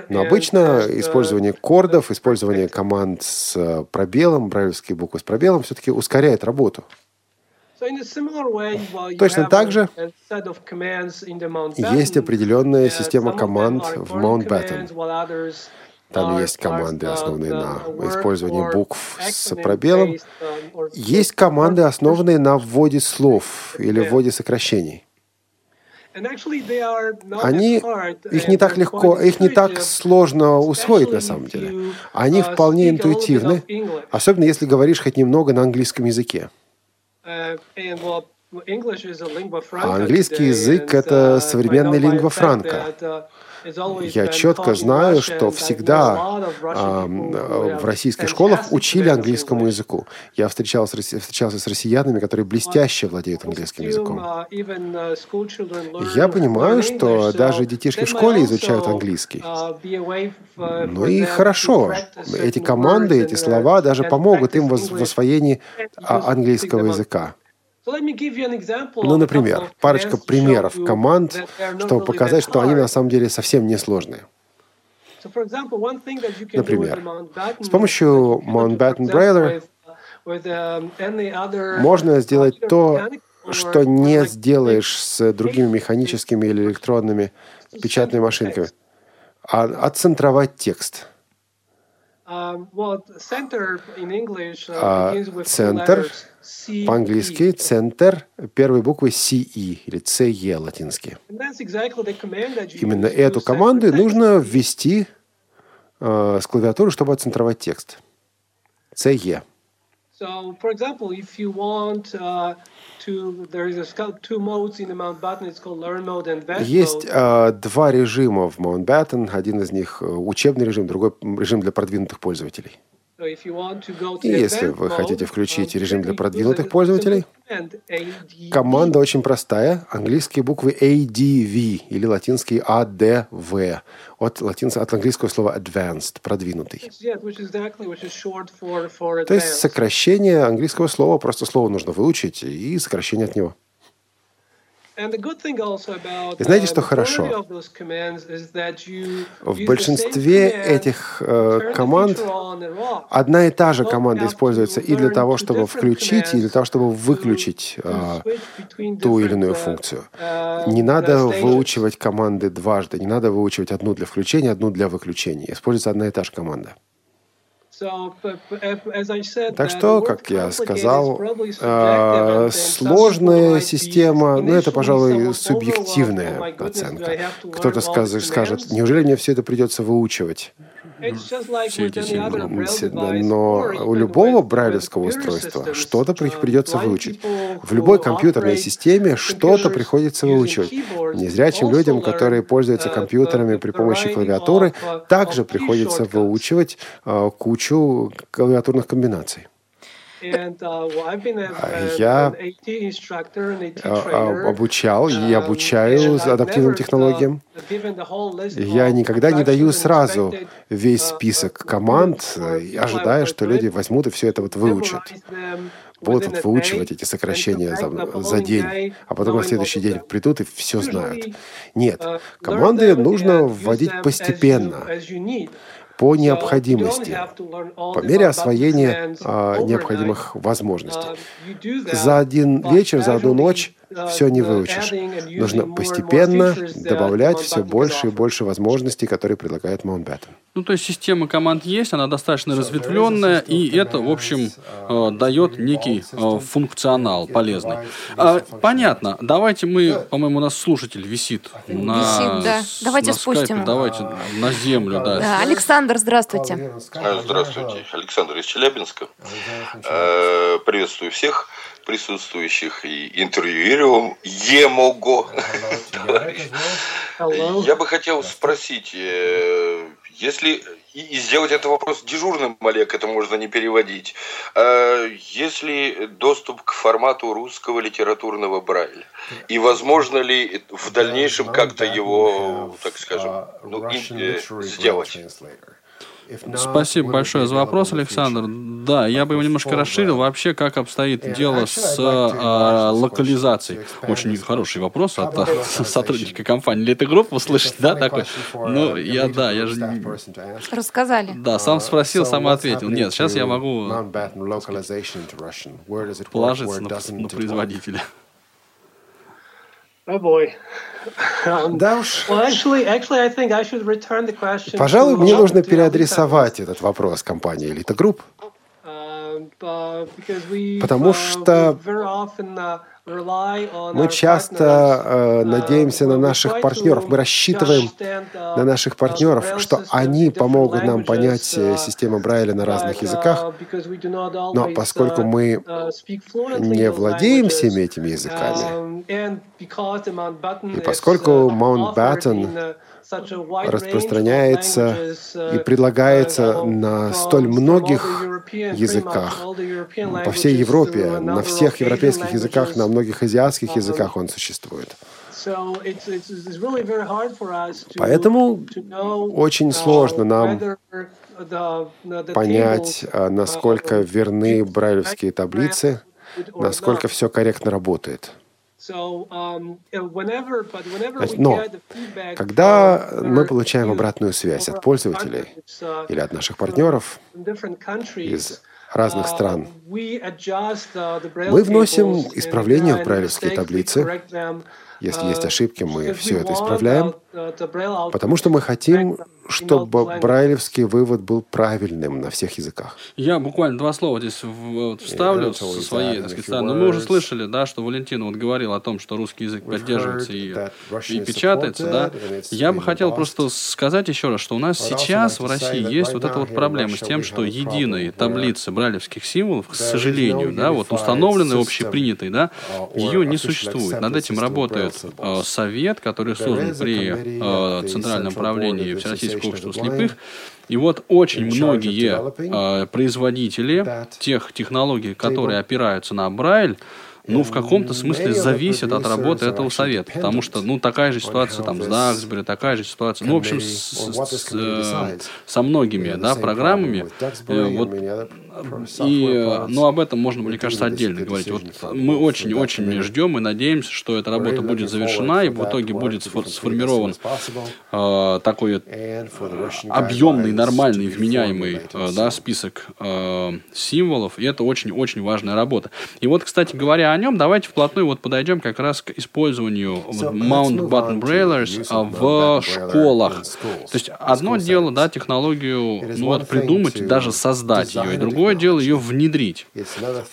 Но обычно uh, использование кордов, использование команд с э, пробелом, брайлевские буквы с пробелом все-таки ускоряет работу. Точно так же Есть определенная uh, система команд в Mountbatten. Там есть команды, основанные на использовании букв с пробелом. Есть команды, основанные на вводе слов или вводе сокращений. Они, их не так легко, их не так сложно усвоить на самом деле. Они uh, вполне интуитивны, особенно если говоришь хоть немного на английском языке. А английский язык это uh, современная by лингва франка. Я четко знаю, что всегда have в российских школах учили английскому языку. Я встречался, встречался с россиянами, которые блестяще владеют английским языком. uh, uh, Я понимаю, что даже детишки в школе изучают английский. uh, Ну и хорошо. Эти команды, эти слова даже помогут им в освоении а, английского языка. Ну, например, парочка примеров команд, чтобы показать, что они на самом деле совсем не сложные. Например, с помощью Mountbatten Brailler uh, um, Можно сделать uh, то, что не сделаешь с другими механическими или электронными печатными машинками, а отцентровать текст. А begins with two центр C, По-английски E. центр первой буквы CE или CE you Именно эту команду нужно ввести э, с клавиатуры, чтобы отцентровать текст. CE. So, for example, if you want uh, Есть э, два режима в Mountbatten. Один из них э, учебный режим, другой режим для продвинутых пользователей. И если вы хотите включить режим для продвинутых пользователей, команда очень простая. Английские буквы ADV или латинские ADV от, латин, от английского слова advanced, продвинутый. То есть сокращение английского слова, просто слово нужно выучить и сокращение от него. И знаете, что хорошо? В большинстве этих э, команд одна и та же команда используется и для того, чтобы включить, и для того, чтобы выключить э, ту или иную функцию. Не надо выучивать команды дважды, не надо выучивать одну для включения, одну для выключения. Используется одна и та же команда. Так что, как я сказал, э, сложная система, ну это, пожалуй, субъективная оценка. Кто-то скажет, неужели мне все это придется выучивать? Все эти символы. Но у любого брайлевского устройства что-то придется выучить. В любой компьютерной системе что-то приходится выучивать. Незрячим людям, которые пользуются компьютерами при помощи клавиатуры, также приходится выучивать э, кучу клавиатурных комбинаций. Я обучал и обучаю адаптивным технологиям. Я никогда не даю сразу весь список команд, ожидая, что люди возьмут и все это вот выучат будут вот выучивать эти сокращения за, за день, а потом на следующий день придут и все знают. Нет, команды нужно вводить постепенно по необходимости, по мере освоения а, необходимых возможностей. За один вечер, за одну ночь все не выучишь. Нужно постепенно добавлять все больше и больше возможностей, которые предлагает Mountbatten. Ну, то есть система команд есть, она достаточно разветвленная, и это, в общем, э, дает некий э, функционал полезный. А, понятно. Давайте мы, по-моему, у нас слушатель висит на Висит, да. Давайте на спустим. скайпе. Давайте на землю, да. Да, Александр, здравствуйте. Здравствуйте, Александр из Челябинска. Э, Приветствую всех присутствующих и интервьюируем Емого. Я бы хотел спросить, э, если и сделать этот вопрос дежурным, Олег, это можно не переводить. Э, если доступ к формату русского литературного Брайля, и возможно ли в дальнейшем как-то его, так скажем, ну, э, сделать? Спасибо большое за вопрос, Александр. Да, я бы его немножко расширил. Вообще, как обстоит дело с э, локализацией? Очень хороший вопрос от сотрудника компании Элита Групп услышать, да, такой? Ну, я, да, я же... Рассказали. Да, сам спросил, сам ответил. Нет, сейчас я могу положиться на, на производителя. Oh boy. Да уж. Well, actually, actually, I think I should return the question. Пожалуй, мне нужно переадресовать этот вопрос компании Elite Group. Uh, uh, because we, Потому uh, что uh, Мы часто э, uh, надеемся на наших партнеров, мы рассчитываем uh, на наших uh, партнеров, что они помогут нам понять э, uh, систему Брайля на разных языках. uh, Но поскольку uh, мы uh, не владеем всеми этими языками, um, и поскольку uh, Mountbatten распространяется и uh, предлагается uh, на столь многих языках, по всей Европе, на всех европейских языках, на многих азиатских Um, языках он существует. Поэтому очень uh, сложно нам понять, а, насколько верны брайлевские таблицы, насколько все корректно работает. Um, Но когда мы получаем обратную связь от пользователей uh, или от наших партнеров из разных uh, стран, uh, мы вносим исправления uh, в брайлевские таблицы. Если uh, есть ошибки, мы все это исправляем, uh, потому что мы хотим, чтобы брайлевский вывод был правильным на всех языках. Я буквально два слова здесь вот вставлю со своей, так сказать, стороны. Ну, Мы уже слышали, да, что Валентин вот говорил о том, что русский язык We've поддерживается и, и печатается, да. Я бы хотел просто сказать еще раз, что у нас сейчас в России есть right вот эта вот проблема с тем, что problem таблицы брайлевских символов, к сожалению, да, вот установленной, system, общепринятой, да, uh, ее не существует. Над этим работает э, совет, который создан при э, Центральном правлении Всероссийского The Blind, слепых, И вот очень многие э, производители тех технологий, которые опираются на Брайль, ну, в каком-то смысле зависят от работы этого совета. Потому что, ну, такая же ситуация там с Даксбери, такая же ситуация, ну, в общем, с- с- э, со многими, да, программами. Э, Вот и, э, ну, об этом можно, мне кажется, отдельно говорить. Вот мы очень-очень ждем и надеемся, что эта работа будет завершена, и в итоге будет сфор- сформирован э, такой объемный, нормальный, вменяемый э, да, список э, символов, и это очень-очень важная работа. И вот, кстати говоря о нем, давайте вплотную вот подойдем как раз к использованию вот Mountbatten Braillers а, в школах. То есть одно дело, да, технологию ну, вот, придумать, и даже создать ее, и другое дело ее внедрить.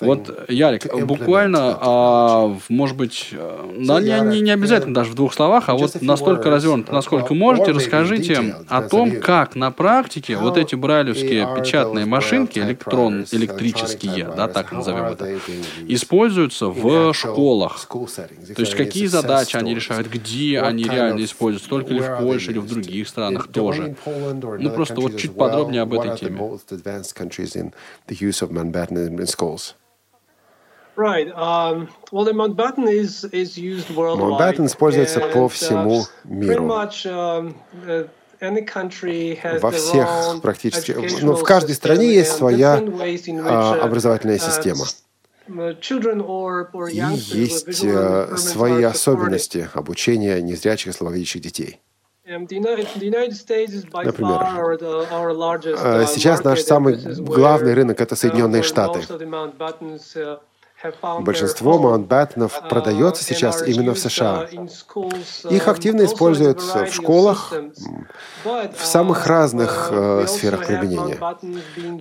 Вот, Ярик, буквально, а, может быть, э, да, не, не, не обязательно даже в двух словах, а вот настолько развернуто, насколько можете, расскажите о том, как на практике вот эти брайлевские печатные машинки, электрон, электрические, да, так назовем это, используются в школах. То есть какие задачи они решают, где они реально используются, только ли в Польше или в других странах тоже. Ну, просто вот чуть подробнее об этой теме. Right. Um, well, the Mountbatten is is used worldwide. Mountbatten используется по And, всему uh, миру. Pretty much, um, uh, any country has Во всех практически, ну, в каждой стране есть своя in а, uh, образовательная uh, система. uh, И есть э, свои особенности обучения незрячих и слабовидящих детей. Um, Например, э, uh, сейчас наш самый главный рынок это uh, Соединенные Штаты. Uh, Большинство маунтбаттенов Uh, продается сейчас именно в США. uh, Их um, активно используют в школах, в самых uh, разных uh, э, сферах применения.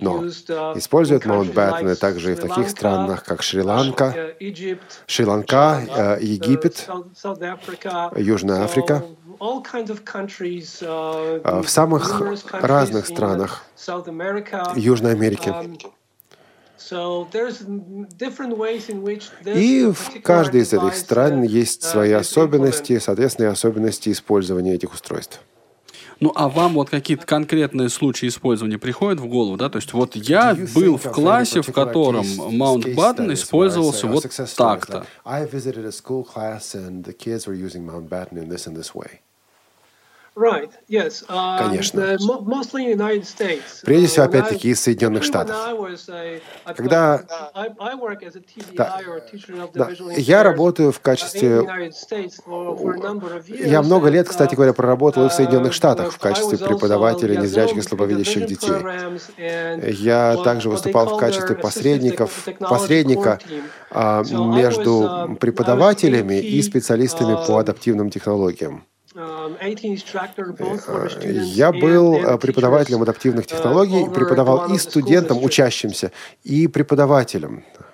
Но uh, используют маунтбаттены также и в таких странах, как Шри-Ланка, uh, Шри-Ланка, uh, э, Египет. Южная Африка. uh, А в самых разных странах. Южной Америки. И в каждой из этих стран есть uh, свои особенности, соответственно, и особенности использования этих устройств. Ну, а вам вот какие-то конкретные случаи использования приходят в голову, да? То есть вот я был в классе, в котором Mountbatten использовался вот так-то. Конечно. Прежде всего, Uh, опять-таки, из Соединенных Штатов. Когда- Да. Да. Я работаю в uh, качестве... Я много лет, кстати uh, говоря, проработал и в Соединенных uh, Штатах в качестве преподавателя незрячих и слабовидящих детей. Я также выступал в качестве посредников, посредника а, между преподавателями и специалистами по адаптивным технологиям. Um, 18 instructor both for the students Я был э, преподавателем адаптивных uh, технологий, преподавал и студентам, учащимся, и преподавателям. Uh,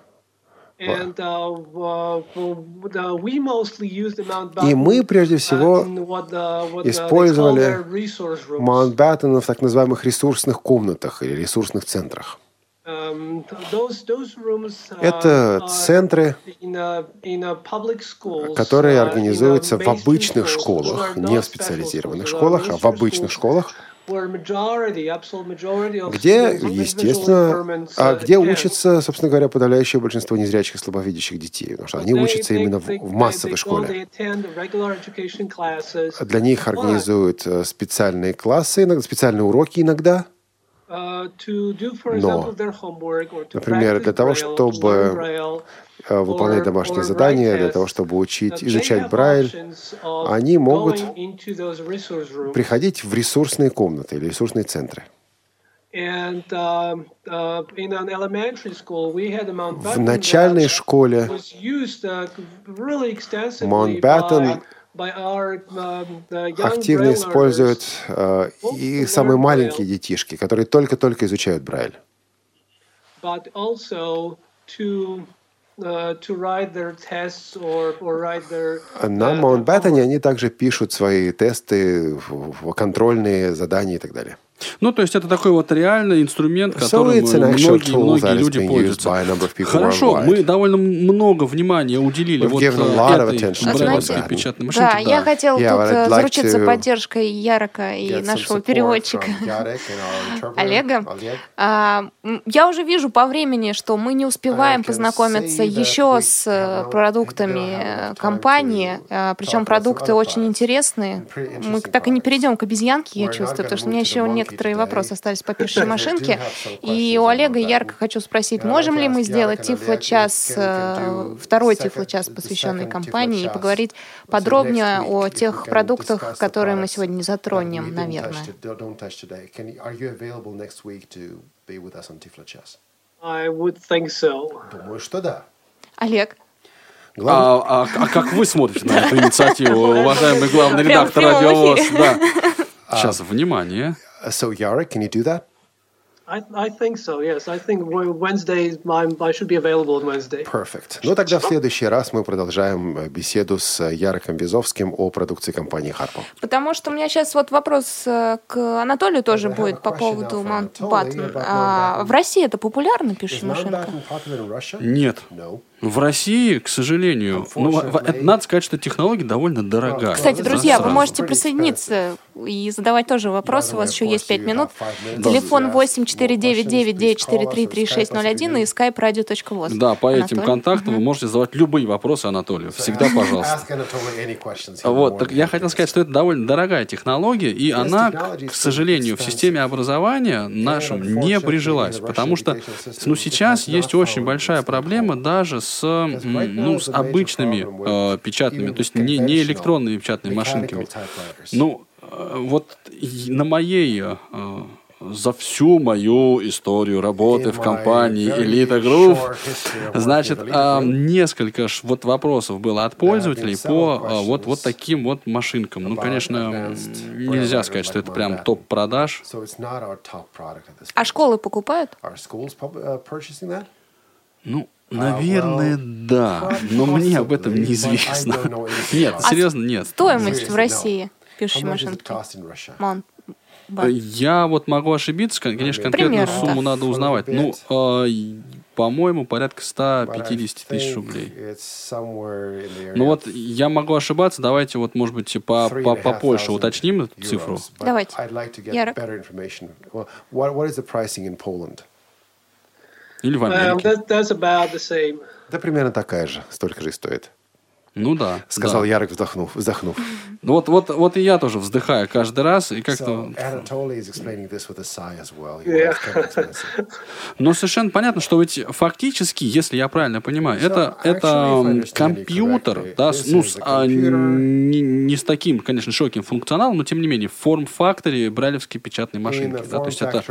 И мы прежде всего использовали. Маунтбаттена в так называемых ресурсных комнатах или ресурсных центрах. Это центры, которые организуются в обычных школах, не в специализированных школах, а в обычных школах, где, естественно, а uh, где учатся, собственно говоря, подавляющее большинство незрячих и слабовидящих детей, потому что они учатся именно в в массовой школе. Для них организуют э, специальные классы, специальные уроки иногда. Но, например, для того, чтобы э, выполнять домашние задания, для того, чтобы uh, учить, изучать Брайль, они могут приходить в ресурсные комнаты или ресурсные центры. Um, uh, В начальной школе was um, активно используют э, и самые маленькие детишки, которые только-только изучают Брайль. uh, На uh, Маунтбаттене homework. они также пишут свои тесты, контрольные задания и так далее. Ну, то есть это такой вот реальный инструмент, So которым actual многие, многие люди пользуются. Хорошо, worldwide. мы довольно много внимания уделили We've вот э, этой брайлевской печатной машинке. Да, я хотела Yeah, тут э, like заручиться поддержкой Ярока и нашего переводчика. Олега. Олег. А, я уже вижу по времени, что мы не успеваем познакомиться еще с э, продуктами компании, причем продукты очень интересные. Мы так и не перейдем к обезьянке, я чувствую, потому что у меня еще monkey некоторые вопросы остались по пишущей машинке. И у Олега one. хочу спросить, можем ли мы сделать тифло-час, э, второй тифло-час, посвященный компании, и поговорить подробнее о тех продуктах, которые мы сегодня не затронем, наверное. Думаю, что да. Олег, Главное, А, а- а как вы смотрите на эту инициативу, уважаемый главный редактор радиовоз? Да. Сейчас, внимание. So Yarek, can you do that? I, I think so. Yes, I think Wednesday. I'm, I should be available on Wednesday. Perfect. Ну, тогда в следующий раз мы продолжаем э, беседу с э, Яроком Безовским о продукции компании Harpo. Потому что у меня сейчас вот вопрос э, к Анатолию тоже I have a будет по question поводу. Anatoly about А, в России это популярно, Is пишет машинка? Mountbatten popular in Russia? Нет. No. В России, к сожалению, ну, это надо сказать, что технология довольно дорогая. Кстати, друзья, вы можете присоединиться и задавать тоже вопросы. У вас еще есть 5 минут. Телефон Yes. 8499-943-3601 и skype radio.voz. Да, по этим Анатолий? контактам вы можете задавать любые вопросы Анатолию. Всегда, пожалуйста. Вот, так я хотел сказать, что это довольно дорогая технология, и она, к сожалению, в системе образования нашем не прижилась, потому что ну, сейчас есть очень большая проблема даже с, ну, с обычными э, печатными, то есть не, не электронными печатными машинками. Ну, э, вот на моей э, за всю мою историю работы в компании Elite Group, значит, а, несколько ж вот вопросов было от пользователей по а, вот, вот таким вот машинкам. Ну, конечно, нельзя сказать, что это прям топ продаж. А школы покупают? Uh? Ну, наверное, да, но мне об этом неизвестно. Нет, А серьезно, нет. Стоимость в. России пишущей машинки? Mountbatten. Я вот могу ошибиться, кон- конечно, конкретную Примерно, сумму надо узнавать. Ну, а, по-моему, порядка But I 150 тысяч рублей. Ну вот я могу ошибаться, давайте вот, может быть, по, по, попольше уточним эту цифру. Давайте. I'd Или в Америке. that, that's about the same. Да примерно такая же, столько же и стоит. Ну да. Сказал да. Ярик, вздохнув. вздохнув. Ну вот, вот, вот и я тоже вздыхаю каждый раз, и как-то... Но совершенно понятно, что ведь фактически, если я правильно понимаю, это, это компьютер, да, ну, с- а, не, не с таким, конечно, широким функционалом, но тем не менее, в форм-факторе брайлевской печатной машинки. Да, то есть это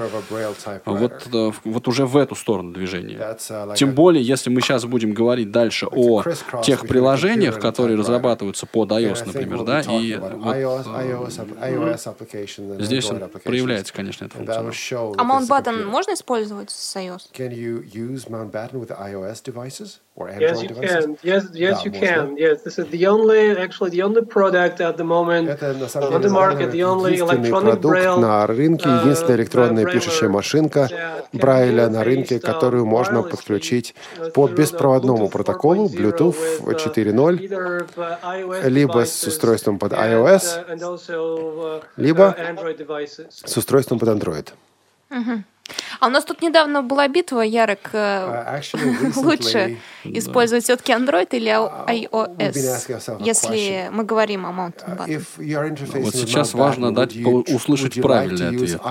вот, э, вот уже в эту сторону движение. That's, uh, Тем более, если мы сейчас будем говорить дальше о тех a приложениях, которые разрабатываются под iOS, например, да, и вот, э, здесь проявляется, конечно, функционал. show А Mountbatten можно использовать с iOS? Or Android Yes, you devices? can. Yes, yes, Да, you можно. can. Yes, this is the only, actually, the only product at the moment Это на самом on деле the market, the only electronic braille. на рынке, uh, единственная электронная braille пишущая машинка Брайля на рынке, uh, которую можно подключить uh, по беспроводному протоколу 4.0 Bluetooth with, uh, 4.0, either, uh, iOS либо с устройством под iOS, uh, uh, либо uh, с устройством под Android. А у нас тут недавно была битва, э, Uh, actually, Лучше использовать все-таки Android или Uh, iOS, если мы говорим о uh, you're interfacing Вот сейчас важно дать услышать правильный use ответ.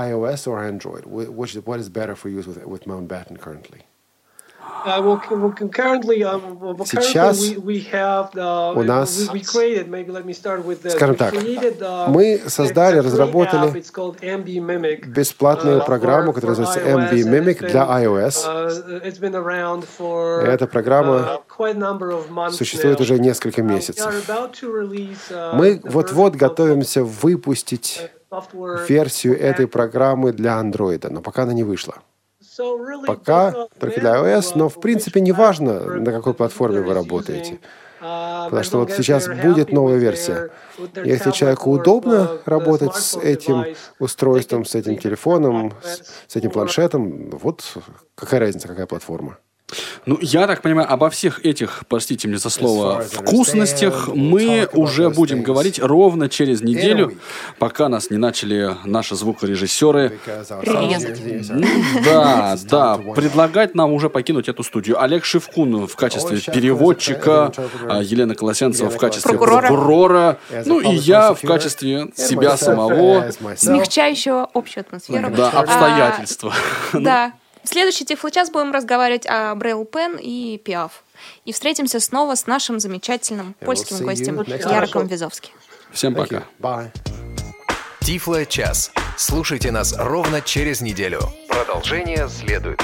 Сейчас у нас-. Скажем так, uh, мы создали, разработали бесплатную uh, программу, которая называется MB Mimic для iOS. uh, Эта программа uh, Существует уже несколько Uh, месяцев. uh, Мы вот-вот готовимся выпустить версию этой программы для Android, но пока она не вышла. Пока только для iOS, но в принципе не важно, на какой платформе вы работаете. Потому что вот сейчас будет новая версия. Если человеку удобно работать с этим устройством, с этим телефоном, с этим планшетом, вот какая разница, какая платформа. Ну, я так понимаю, обо всех этих, простите мне за слово, вкусностях мы уже будем говорить ровно через неделю, пока нас не начали наши звукорежиссеры да, да, предлагать нам уже покинуть эту студию. Олег Шевкун в качестве переводчика, а Елена Колосенцева в качестве Прокурора. прокурора, ну и я в качестве себя самого, Смягчающего общую атмосферу. да, А, обстоятельства. Да. В следующий Тифлочас будем разговаривать о Брейл Пен и Пиаф. И встретимся снова с нашим замечательным we'll польским гостем Яроком Визовски. Всем пока. Bye. Тифло час. Слушайте нас ровно через неделю. Продолжение следует.